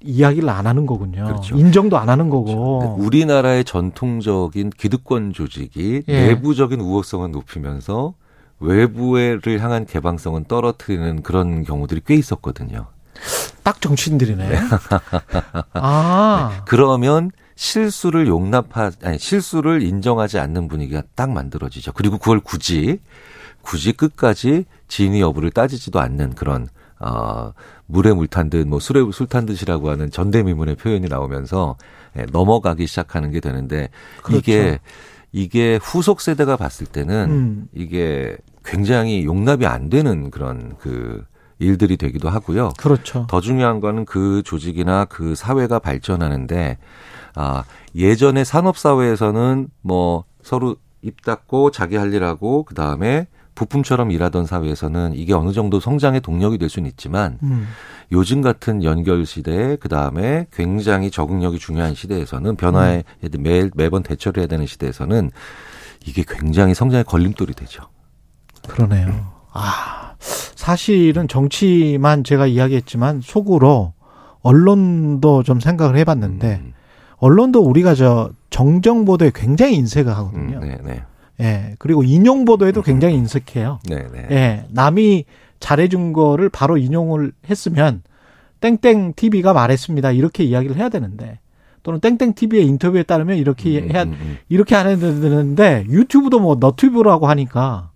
이야기를 안 하는 거군요. 그렇죠. 인정도 안 하는 거고. 우리나라의 전통적인 기득권 조직이 예. 내부적인 우호성은 높이면서 외부를 향한 개방성은 떨어뜨리는 그런 경우들이 꽤 있었거든요. 딱 정치인들이네. 아. 그러면 실수를 용납하 아니 실수를 인정하지 않는 분위기가 딱 만들어지죠. 그리고 그걸 굳이 굳이 끝까지 진위 여부를 따지지도 않는 그런 어 물에 물 탄 듯 뭐 술에 술 탄 듯이라고 하는 전대미문의 표현이 나오면서 예, 넘어가기 시작하는 게 되는데 그렇죠. 이게 이게 후속 세대가 봤을 때는 음. 이게 굉장히 용납이 안 되는 그런 그 일들이 되기도 하고요. 그렇죠. 더 중요한 거는 그 조직이나 그 사회가 발전하는데 아 예전에 산업 사회에서는 뭐 서로 입 닫고 자기 할 일하고 그 다음에 부품처럼 일하던 사회에서는 이게 어느 정도 성장의 동력이 될 수는 있지만 음. 요즘 같은 연결 시대에 그 다음에 굉장히 적응력이 중요한 시대에서는 변화에 매 매번 대처를 해야 되는 시대에서는 이게 굉장히 성장의 걸림돌이 되죠. 그러네요. 아, 사실은 정치만 제가 이야기했지만 속으로 언론도 좀 생각을 해봤는데 음, 언론도 우리가 저 정정 보도에 굉장히 인색을 음, 하거든요. 네, 네, 예. 그리고 인용 보도에도 굉장히 인색해요. 네, 네. 예. 남이 잘해준 거를 바로 인용을 했으면 땡땡 TV가 말했습니다. 이렇게 이야기를 해야 되는데 또는 땡땡 TV의 인터뷰에 따르면 이렇게 음, 해야 음, 음. 이렇게 안 해야 되는데 유튜브도 뭐 너튜브라고 하니까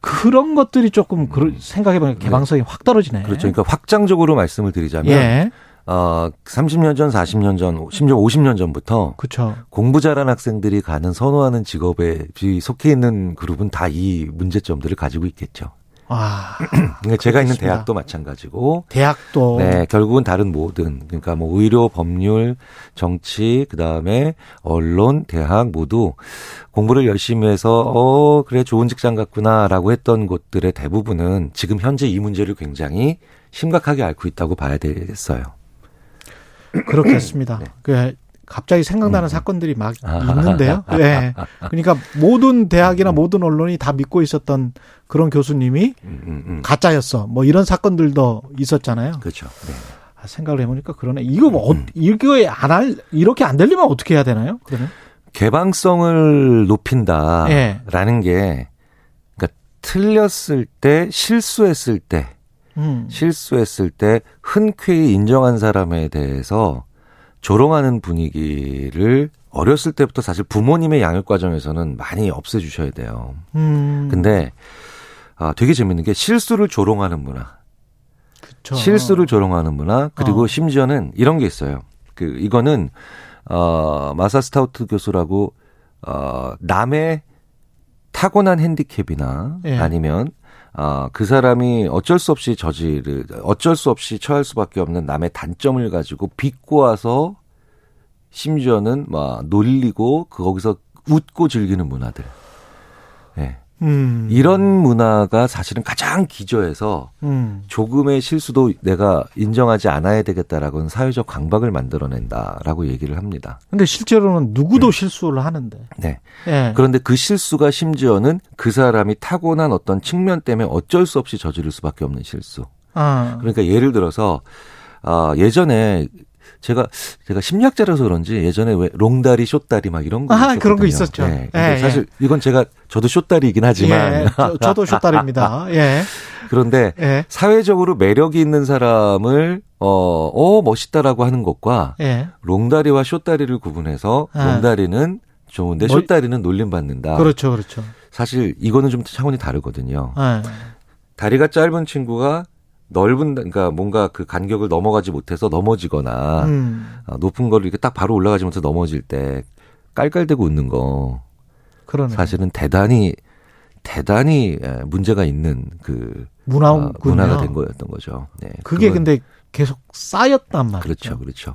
그런 것들이 조금 그런 생각해보니까 개방성이 확 떨어지네. 음. 그렇죠. 그러니까 확장적으로 말씀을 드리자면 예. 어, 30년 전, 40년 전, 심지어 50년 전부터 그렇죠. 공부 잘하는 학생들이 가는 선호하는 직업에 속해 있는 그룹은 다 이 문제점들을 가지고 있겠죠. 아, 그러니까 제가 있는 그렇겠습니다. 대학도 마찬가지고 대학도 네, 결국은 다른 모든 그러니까 뭐 의료, 법률, 정치, 그다음에 언론, 대학 모두 공부를 열심히 해서 어, 그래 좋은 직장 같구나라고 했던 곳들의 대부분은 지금 현재 이 문제를 굉장히 심각하게 앓고 있다고 봐야 되겠어요. 그렇겠습니다. 네. 그 갑자기 생각나는 음. 사건들이 막 있는데요. 예. 그러니까 모든 대학이나 모든 언론이 다 믿고 있었던 그런 교수님이 음, 음, 음. 가짜였어. 뭐 이런 사건들도 있었잖아요. 그렇죠. 네. 아, 생각을 해보니까 그러네. 이거 뭐 어, 이거에 안할 이렇게 안 되려면 어떻게 해야 되나요? 그러면 개방성을 높인다라는 예. 게 그러니까 틀렸을 때 실수했을 때 음. 실수했을 때 흔쾌히 인정한 사람에 대해서 조롱하는 분위기를 어렸을 때부터 사실 부모님의 양육 과정에서는 많이 없애주셔야 돼요. 음. 근데 아, 되게 재밌는 게 실수를 조롱하는 문화, 그쵸. 실수를 조롱하는 문화 그리고 어. 심지어는 이런 게 있어요. 그 이거는 어 마사 스타우트 교수라고 어 남의 타고난 핸디캡이나 예. 아니면 어, 그 사람이 어쩔 수 없이 저지를 어쩔 수 없이 처할 수밖에 없는 남의 단점을 가지고 비꼬아서 심지어는 막 놀리고 그 거기서 웃고 즐기는 문화들. 예. 음. 이런 문화가 사실은 가장 기저에서 음. 조금의 실수도 내가 인정하지 않아야 되겠다라고는 사회적 강박을 만들어낸다라고 얘기를 합니다. 근데 실제로는 누구도 실수를 하는데. 네. 예. 그런데 그 실수가 심지어는 그 사람이 타고난 어떤 측면 때문에 어쩔 수 없이 저지를 수밖에 없는 실수. 아. 그러니까 예를 들어서 아 예전에 제가 제가 심리학자라서 그런지 예전에 왜 롱다리 숏다리 막 이런 거 아, 있었거든요. 그런 거 있었죠. 네. 근데 예, 사실 이건 제가 저도 숏다리이긴 하지만 예. 저, 저도 쇼딸입니다. 예. 그런데 예. 사회적으로 매력이 있는 사람을 어, 어 멋있다라고 하는 것과 예. 롱다리와 숏다리를 구분해서 아. 롱다리는 좋은데 뭐- 숏다리는 놀림받는다. 그렇죠, 그렇죠. 사실 이거는 좀 차원이 다르거든요. 예. 다리가 짧은 친구가 넓은 그러니까 뭔가 그 간격을 넘어가지 못해서 넘어지거나 음. 어, 높은 거를 이렇게 딱 바로 올라가지 못해서 넘어질 때 깔깔대고 웃는 거 그러네. 사실은 대단히 대단히 예, 문제가 있는 그 문화군요. 어, 문화가 된 거였던 거죠. 네, 그게 그건- 근데 계속 쌓였단 말이죠. 그렇죠, 그렇죠.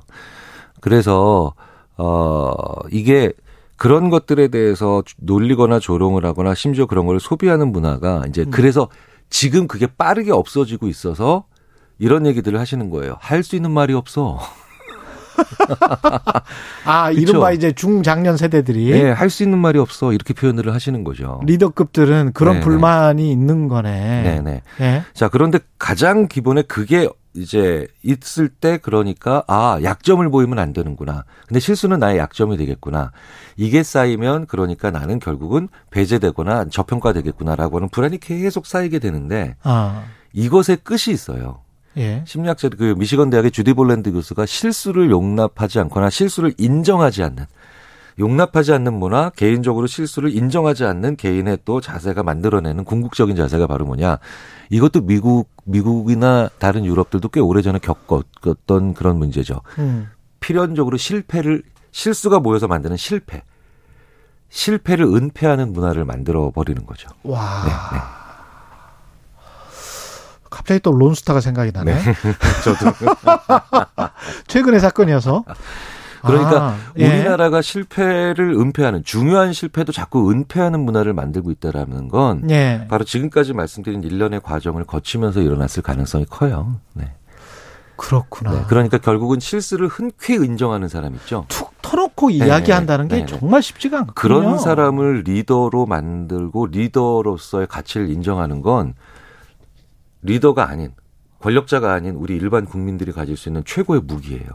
그래서 어 이게 그런 것들에 대해서 놀리거나 조롱을 하거나 심지어 그런 걸 소비하는 문화가 이제 음. 그래서 지금 그게 빠르게 없어지고 있어서 이런 얘기들을 하시는 거예요. 할 수 있는 말이 없어. 아, 그쵸? 이른바 이제 중장년 세대들이 네, 할 수 있는 말이 없어 이렇게 표현을 하시는 거죠. 리더급들은 그런 네, 네. 불만이 있는 거네. 네네. 예. 자, 그런데 가장 기본에 그게 이제 있을 때 그러니까 아, 약점을 보이면 안 되는구나. 근데 실수는 나의 약점이 되겠구나. 이게 쌓이면 그러니까 나는 결국은 배제되거나 저평가되겠구나라고 하는 불안이 계속 쌓이게 되는데 아, 이것의 끝이 있어요. 예. 심리학자 그 미시건 대학의 주디 볼랜드 교수가 실수를 용납하지 않거나 실수를 인정하지 않는 용납하지 않는 문화, 개인적으로 실수를 인정하지 않는 개인의 또 자세가 만들어내는 궁극적인 자세가 바로 뭐냐. 이것도 미국, 미국이나 다른 유럽들도 꽤 오래전에 겪었던 그런 문제죠. 음. 필연적으로 실패를, 실수가 모여서 만드는 실패. 실패를 은폐하는 문화를 만들어 버리는 거죠. 와. 네, 네. 갑자기 또 론스타가 생각이 나네. 저도. 최근의 사건이어서. 그러니까 아, 예. 우리나라가 실패를 은폐하는 중요한 실패도 자꾸 은폐하는 문화를 만들고 있다라는 건 예. 바로 지금까지 말씀드린 일련의 과정을 거치면서 일어났을 가능성이 커요. 네. 그렇구나. 네. 그러니까 결국은 실수를 흔쾌히 인정하는 사람 있죠. 툭 터놓고 네, 이야기한다는 게 네, 네. 정말 쉽지가 않거든요. 그런 사람을 리더로 만들고 리더로서의 가치를 인정하는 건 리더가 아닌 권력자가 아닌 우리 일반 국민들이 가질 수 있는 최고의 무기예요.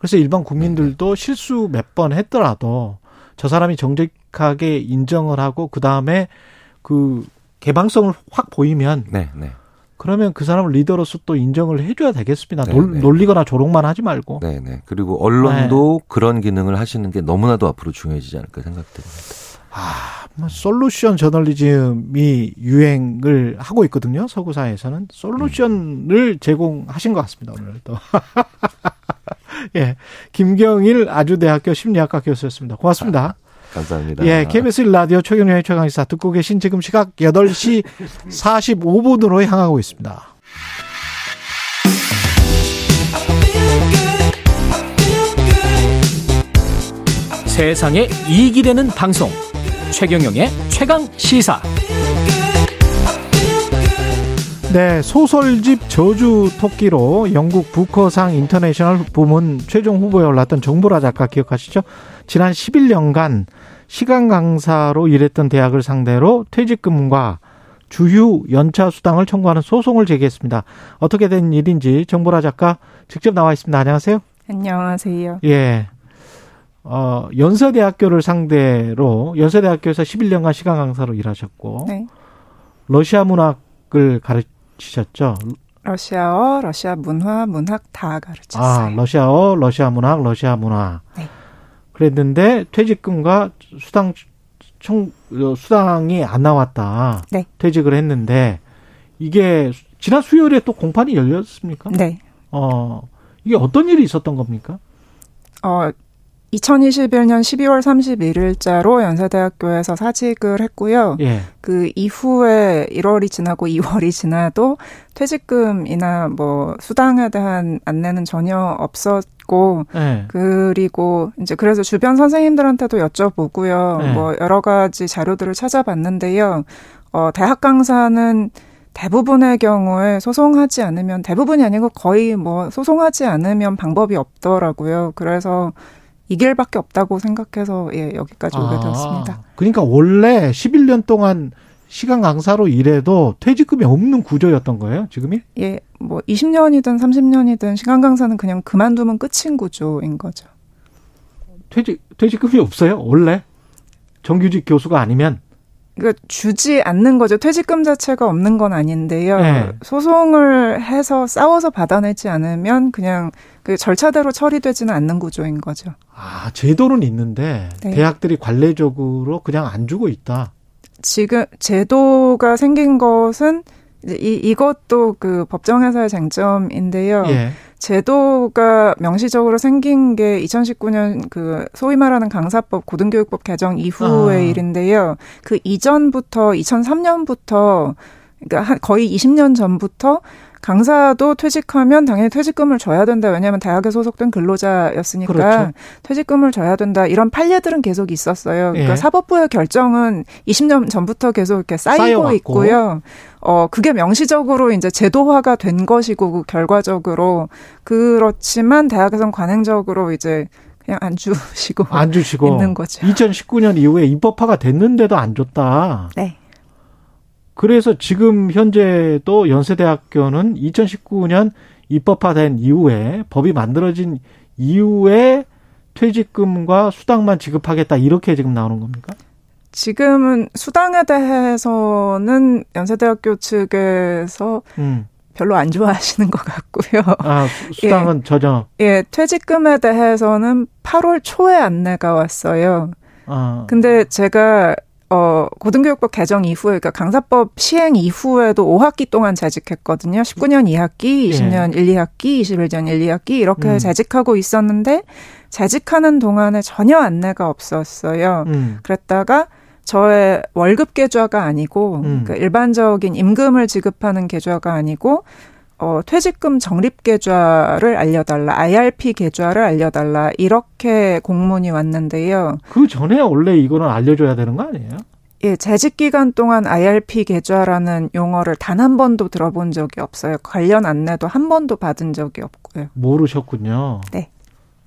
그래서 일반 국민들도 실수 몇 번 했더라도 저 사람이 정직하게 인정을 하고 그 다음에 그 개방성을 확 보이면 네, 네. 그러면 그 사람을 리더로서 또 인정을 해줘야 되겠습니다. 네, 놀, 네. 놀리거나 조롱만 하지 말고. 네, 네. 그리고 언론도 그런 기능을 하시는 게 너무나도 앞으로 중요해지지 않을까 생각됩니다. 뭐 솔루션 저널리즘이 유행을 하고 있거든요. 서구 사회에서는 솔루션을 제공하신 것 같습니다. 오늘도. 예, 김경일 아주대학교 심리학과 교수였습니다. 고맙습니다. 감사합니다. 예, KBS 라디오 최경영의 최강의사 듣고 계신 지금 시각 8시 45분으로 향하고 있습니다. 세상에 이익이 되는 방송 최경영의 최강 시사 네, 소설집 저주 토끼로 영국 부커상 인터내셔널 부문 최종 후보에 올랐던 정보라 작가 기억하시죠? 지난 11년간 시간 강사로 일했던 대학을 상대로 퇴직금과 주휴 연차 수당을 청구하는 소송을 제기했습니다. 어떻게 된 일인지 정보라 작가 직접 나와 있습니다. 안녕하세요. 안녕하세요. 예. 어, 연세대학교를 상대로 연세대학교에서 11년간 시간 강사로 일하셨고 네. 러시아 문학 을 가르 치셨죠. 러시아어, 러시아 문화, 문학 다 가르쳤어요. 아, 러시아어, 러시아 문학, 러시아 문화. 네. 그랬는데 퇴직금과 수당 청 어, 수당이 안 나왔다. 네. 퇴직을 했는데 이게 지난 수요일에 또 공판이 열렸습니까? 네. 어, 이게 어떤 일이 있었던 겁니까? 어, 2021년 12월 31일자로 연세대학교에서 사직을 했고요. 예. 그 이후에 1월이 지나고 2월이 지나도 퇴직금이나 뭐 수당에 대한 안내는 전혀 없었고 예. 그리고 이제 그래서 주변 선생님들한테도 여쭤보고요. 네. 뭐 여러 가지 자료들을 찾아봤는데요. 어, 대학 강사는 대부분의 경우에 소송하지 않으면 대부분이 아니고 거의 뭐 소송하지 않으면 방법이 없더라고요. 그래서 이 길밖에 없다고 생각해서 예, 여기까지 오게 아, 되었습니다. 그러니까 원래 11년 동안 시간 강사로 일해도 퇴직금이 없는 구조였던 거예요, 지금이? 예, 뭐 20년이든 30년이든 시간 강사는 그냥 그만두면 끝인 구조인 거죠. 퇴직 퇴직금이 없어요, 원래? 정규직 교수가 아니면 그러니까 주지 않는 거죠. 퇴직금 자체가 없는 건 아닌데요. 네. 소송을 해서 싸워서 받아내지 않으면 그냥 그 절차대로 처리되지는 않는 구조인 거죠. 아, 제도는 있는데 네. 대학들이 관례적으로 그냥 안 주고 있다. 지금 제도가 생긴 것은 이 이것도 그 법정에서의 쟁점인데요. 예. 제도가 명시적으로 생긴 게 2019년 그 소위 말하는 강사법 고등교육법 개정 이후의 아. 일인데요. 그 이전부터 2003년부터 그러니까 거의 20년 전부터 강사도 퇴직하면 당연히 퇴직금을 줘야 된다. 왜냐하면 대학에 소속된 근로자였으니까 그렇죠. 퇴직금을 줘야 된다. 이런 판례들은 계속 있었어요. 그러니까 예. 사법부의 결정은 20년 전부터 계속 이렇게 쌓이고 쌓여왔고. 있고요. 어 그게 명시적으로 이제 제도화가 된 것이고 그 결과적으로 그렇지만 대학에선 관행적으로 이제 그냥 안 주시고 안 주시고 있는 거죠. 2019년 이후에 입법화가 됐는데도 안 줬다. 네. 그래서 지금 현재도 연세대학교는 2019년 입법화된 이후에 법이 만들어진 이후에 퇴직금과 수당만 지급하겠다 이렇게 지금 나오는 겁니까? 지금은 수당에 대해서는 연세대학교 측에서 음. 별로 안 좋아하시는 것 같고요. 아, 수당은 예, 전혀. 예, 퇴직금에 대해서는 8월 초에 안내가 왔어요. 아. 근데 제가 어, 고등교육법 개정 이후에, 그러니까 강사법 시행 이후에도 5학기 동안 재직했거든요. 19년 2학기, 20년 예. 1, 2학기, 21년 1, 2학기, 이렇게 음. 재직하고 있었는데, 재직하는 동안에 전혀 안내가 없었어요. 음. 그랬다가, 저의 월급 계좌가 아니고, 음. 그러니까 일반적인 임금을 지급하는 계좌가 아니고, 어, 퇴직금 적립 계좌를 알려달라, IRP 계좌를 알려달라, 이렇게 공문이 왔는데요. 그 전에 원래 이거는 알려줘야 되는 거 아니에요? 예, 재직 기간 동안 IRP 계좌라는 용어를 단 한 번도 들어본 적이 없어요. 관련 안내도 한 번도 받은 적이 없고요. 모르셨군요. 네.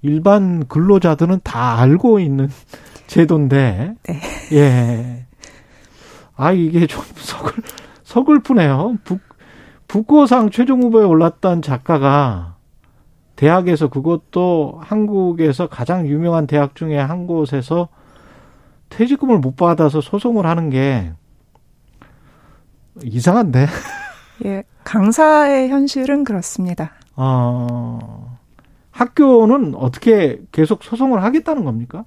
일반 근로자들은 다 알고 있는 제도인데. 네. 예. 아, 이게 좀 서글, 서글프네요. 북, 국고상 최종 후보에 올랐던 작가가 대학에서 그것도 한국에서 가장 유명한 대학 중에 한 곳에서 퇴직금을 못 받아서 소송을 하는 게 이상한데. 예, 강사의 현실은 그렇습니다. 어, 학교는 어떻게 계속 소송을 하겠다는 겁니까?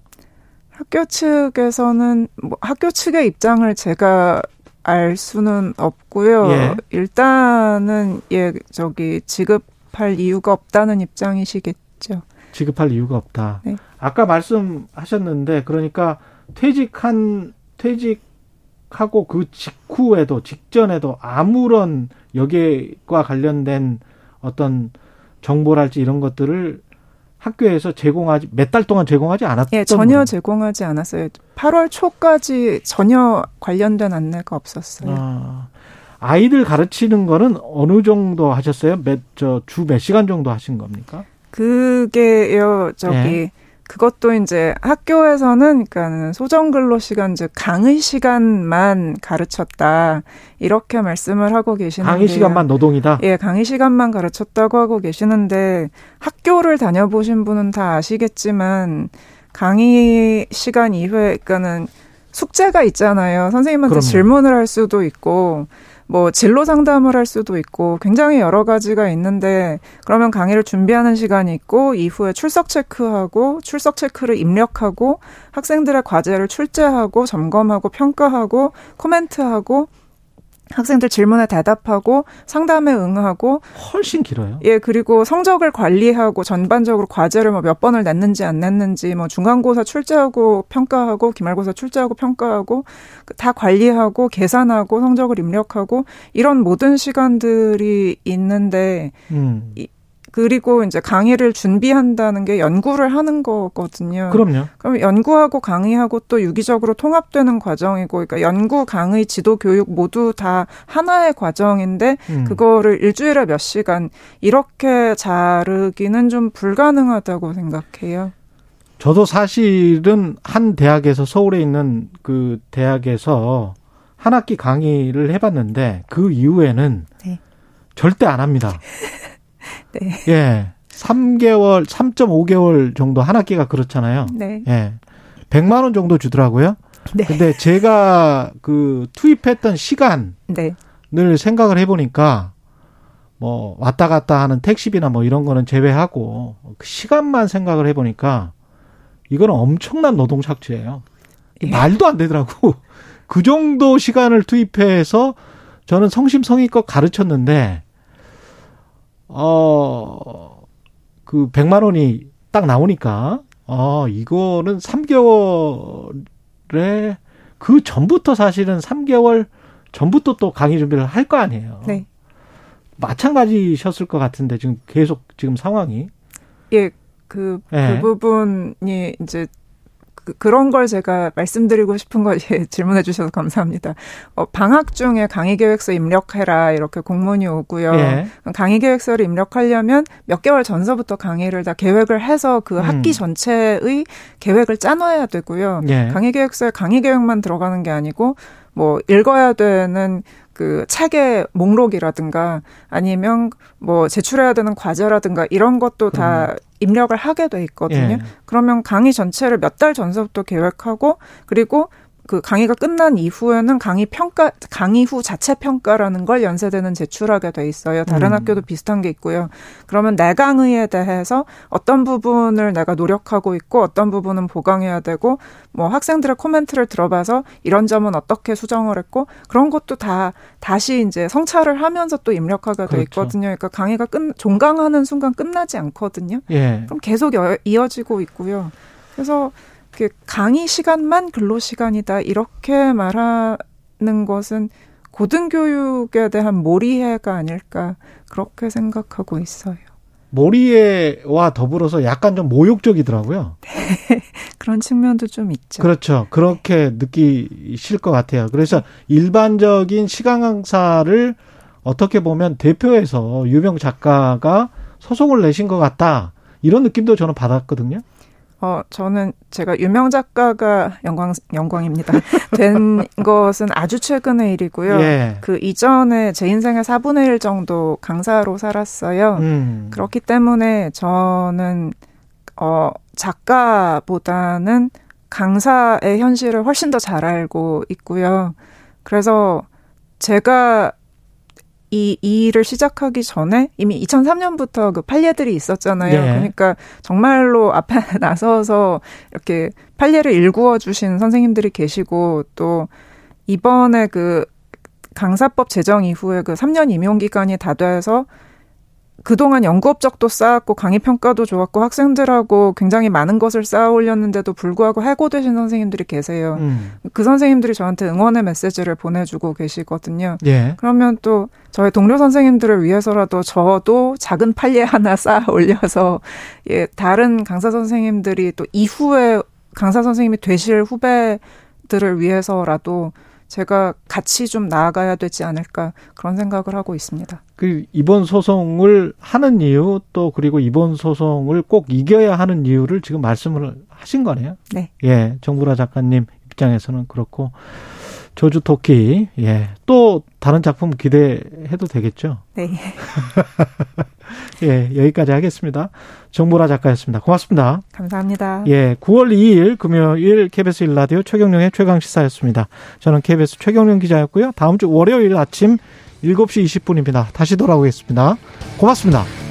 학교 측에서는 뭐 학교 측의 입장을 제가 알 수는 없고요. 예. 일단은 예 저기 지급할 이유가 없다는 입장이시겠죠. 지급할 이유가 없다. 네. 아까 말씀하셨는데 그러니까 퇴직한 퇴직하고 그 직후에도 직전에도 아무런 여기과 관련된 어떤 정보랄지 이런 것들을 학교에서 제공하지 몇 달 동안 제공하지 않았던 예, 전혀 제공하지 않았어요. 8월 초까지 전혀 관련된 안내가 없었어요. 아, 아이들 가르치는 거는 어느 정도 하셨어요? 몇 저 주 몇 시간 정도 하신 겁니까? 그게요. 저기 예. 그것도 이제 학교에서는 그러니까 소정 근로 시간 즉 강의 시간만 가르쳤다 이렇게 말씀을 하고 계시는데 강의 시간만 노동이다. 예, 강의 시간만 가르쳤다고 하고 계시는데 학교를 다녀보신 분은 다 아시겠지만 강의 시간 이후에 그러니까는 숙제가 있잖아요. 선생님한테 그럼요. 질문을 할 수도 있고 뭐 진로 상담을 할 수도 있고 굉장히 여러 가지가 있는데 그러면 강의를 준비하는 시간이 있고 이후에 출석 체크하고 출석 체크를 입력하고 학생들의 과제를 출제하고 점검하고 평가하고 코멘트하고 학생들 질문에 대답하고 상담에 응하고 훨씬 길어요. 예, 그리고 성적을 관리하고 전반적으로 과제를 뭐 몇 번을 냈는지 안 냈는지 뭐 중간고사 출제하고 평가하고 기말고사 출제하고 평가하고 다 관리하고 계산하고 성적을 입력하고 이런 모든 시간들이 있는데 음. 그리고 이제 강의를 준비한다는 게 연구를 하는 거거든요. 그럼요. 그럼 연구하고 강의하고 또 유기적으로 통합되는 과정이고, 그러니까 연구, 강의, 지도, 교육 모두 다 하나의 과정인데 음. 그거를 일주일에 몇 시간 이렇게 자르기는 좀 불가능하다고 생각해요. 저도 사실은 한 대학에서 서울에 있는 그 대학에서 한 학기 강의를 해봤는데 그 이후에는 네. 절대 안 합니다. 네. 예. 3개월, 3.5개월 정도 한 학기가 그렇잖아요. 네. 예. 100만 원 정도 주더라고요. 네. 근데 제가 그 투입했던 시간을 네. 생각을 해 보니까 뭐 왔다 갔다 하는 택시비나 뭐 이런 거는 제외하고 그 시간만 생각을 해 보니까 이거는 엄청난 노동 착취예요. 예. 말도 안 되더라고. 그 정도 시간을 투입해서 저는 성심성의껏 가르쳤는데 어, 그 100만 원이 딱 나오니까, 어, 이거는 3개월에, 그 전부터 사실은 3개월 전부터 또 강의 준비를 할 거 아니에요. 네. 마찬가지셨을 것 같은데 지금 계속 지금 상황이 예, 그, 예. 그 부분이 이제 그, 그런 걸 제가 말씀드리고 싶은 거 예, 질문해 주셔서 감사합니다. 어, 방학 중에 강의 계획서 입력해라 이렇게 공문이 오고요. 예. 강의 계획서를 입력하려면 몇 개월 전서부터 강의를 다 계획을 해서 그 음. 학기 전체의 계획을 짜놔야 되고요. 예. 강의 계획서에 강의 계획만 들어가는 게 아니고 뭐 읽어야 되는 그 책의 목록이라든가 아니면 뭐 제출해야 되는 과제라든가 이런 것도 다 입력을 하게 돼 있거든요. 예. 그러면 강의 전체를 몇 달 전서부터 계획하고 그리고 그 강의가 끝난 이후에는 강의 평가 강의 후 자체 평가라는 걸 연세대는 제출하게 돼 있어요. 다른 음. 학교도 비슷한 게 있고요. 그러면 내 강의에 대해서 어떤 부분을 내가 노력하고 있고 어떤 부분은 보강해야 되고 뭐 학생들의 코멘트를 들어봐서 이런 점은 어떻게 수정을 했고 그런 것도 다 다시 이제 성찰을 하면서 또 입력하게 돼 그렇죠. 있거든요. 그러니까 강의가 끝 종강하는 순간 끝나지 않거든요. 예. 그럼 계속 여- 이어지고 있고요. 그래서 그 강의 시간만 근로 시간이다 이렇게 말하는 것은 고등교육에 대한 몰이해가 아닐까 그렇게 생각하고 있어요. 모리에와 더불어서 약간 좀 모욕적이더라고요. 그런 측면도 좀 있죠. 그렇죠. 그렇게 느끼실 것 같아요. 그래서 일반적인 시간 강사를 어떻게 보면 대표에서 유명 작가가 소송을 내신 것 같다. 이런 느낌도 저는 받았거든요. 어, 저는 제가 유명 작가가 영광, 영광입니다. 된 것은 아주 최근의 일이고요. 예. 그 이전에 제 인생의 4분의 1 정도 강사로 살았어요. 음. 그렇기 때문에 저는, 어, 작가보다는 강사의 현실을 훨씬 더 잘 알고 있고요. 그래서 제가 이, 이 일을 시작하기 전에 이미 2003년부터 그 판례들이 있었잖아요. 네. 그러니까 정말로 앞에 나서서 이렇게 판례를 일구어 주신 선생님들이 계시고 또 이번에 그 강사법 제정 이후에 그 3년 임용 기간이 다 돼서 그동안 연구 업적도 쌓았고 강의 평가도 좋았고 학생들하고 굉장히 많은 것을 쌓아 올렸는데도 불구하고 해고되신 선생님들이 계세요. 음. 그 선생님들이 저한테 응원의 메시지를 보내주고 계시거든요. 예. 그러면 또 저희 동료 선생님들을 위해서라도 저도 작은 판례 하나 쌓아 올려서 예, 다른 강사 선생님들이 또 이후에 강사 선생님이 되실 후배들을 위해서라도 제가 같이 좀 나아가야 되지 않을까 그런 생각을 하고 있습니다. 그 이번 소송을 하는 이유 또 그리고 이번 소송을 꼭 이겨야 하는 이유를 지금 말씀을 하신 거네요. 네. 예, 정부라 작가님 입장에서는 그렇고 조주 토끼 예. 또 다른 작품 기대해도 되겠죠. 네. 예, 여기까지 하겠습니다. 정보라 작가였습니다. 고맙습니다. 감사합니다. 예, 9월 2일 금요일 KBS 일라디오 최경령의 최강 시사였습니다. 저는 KBS 최경령 기자였고요. 다음 주 월요일 아침 7시 20분입니다. 다시 돌아오겠습니다. 고맙습니다.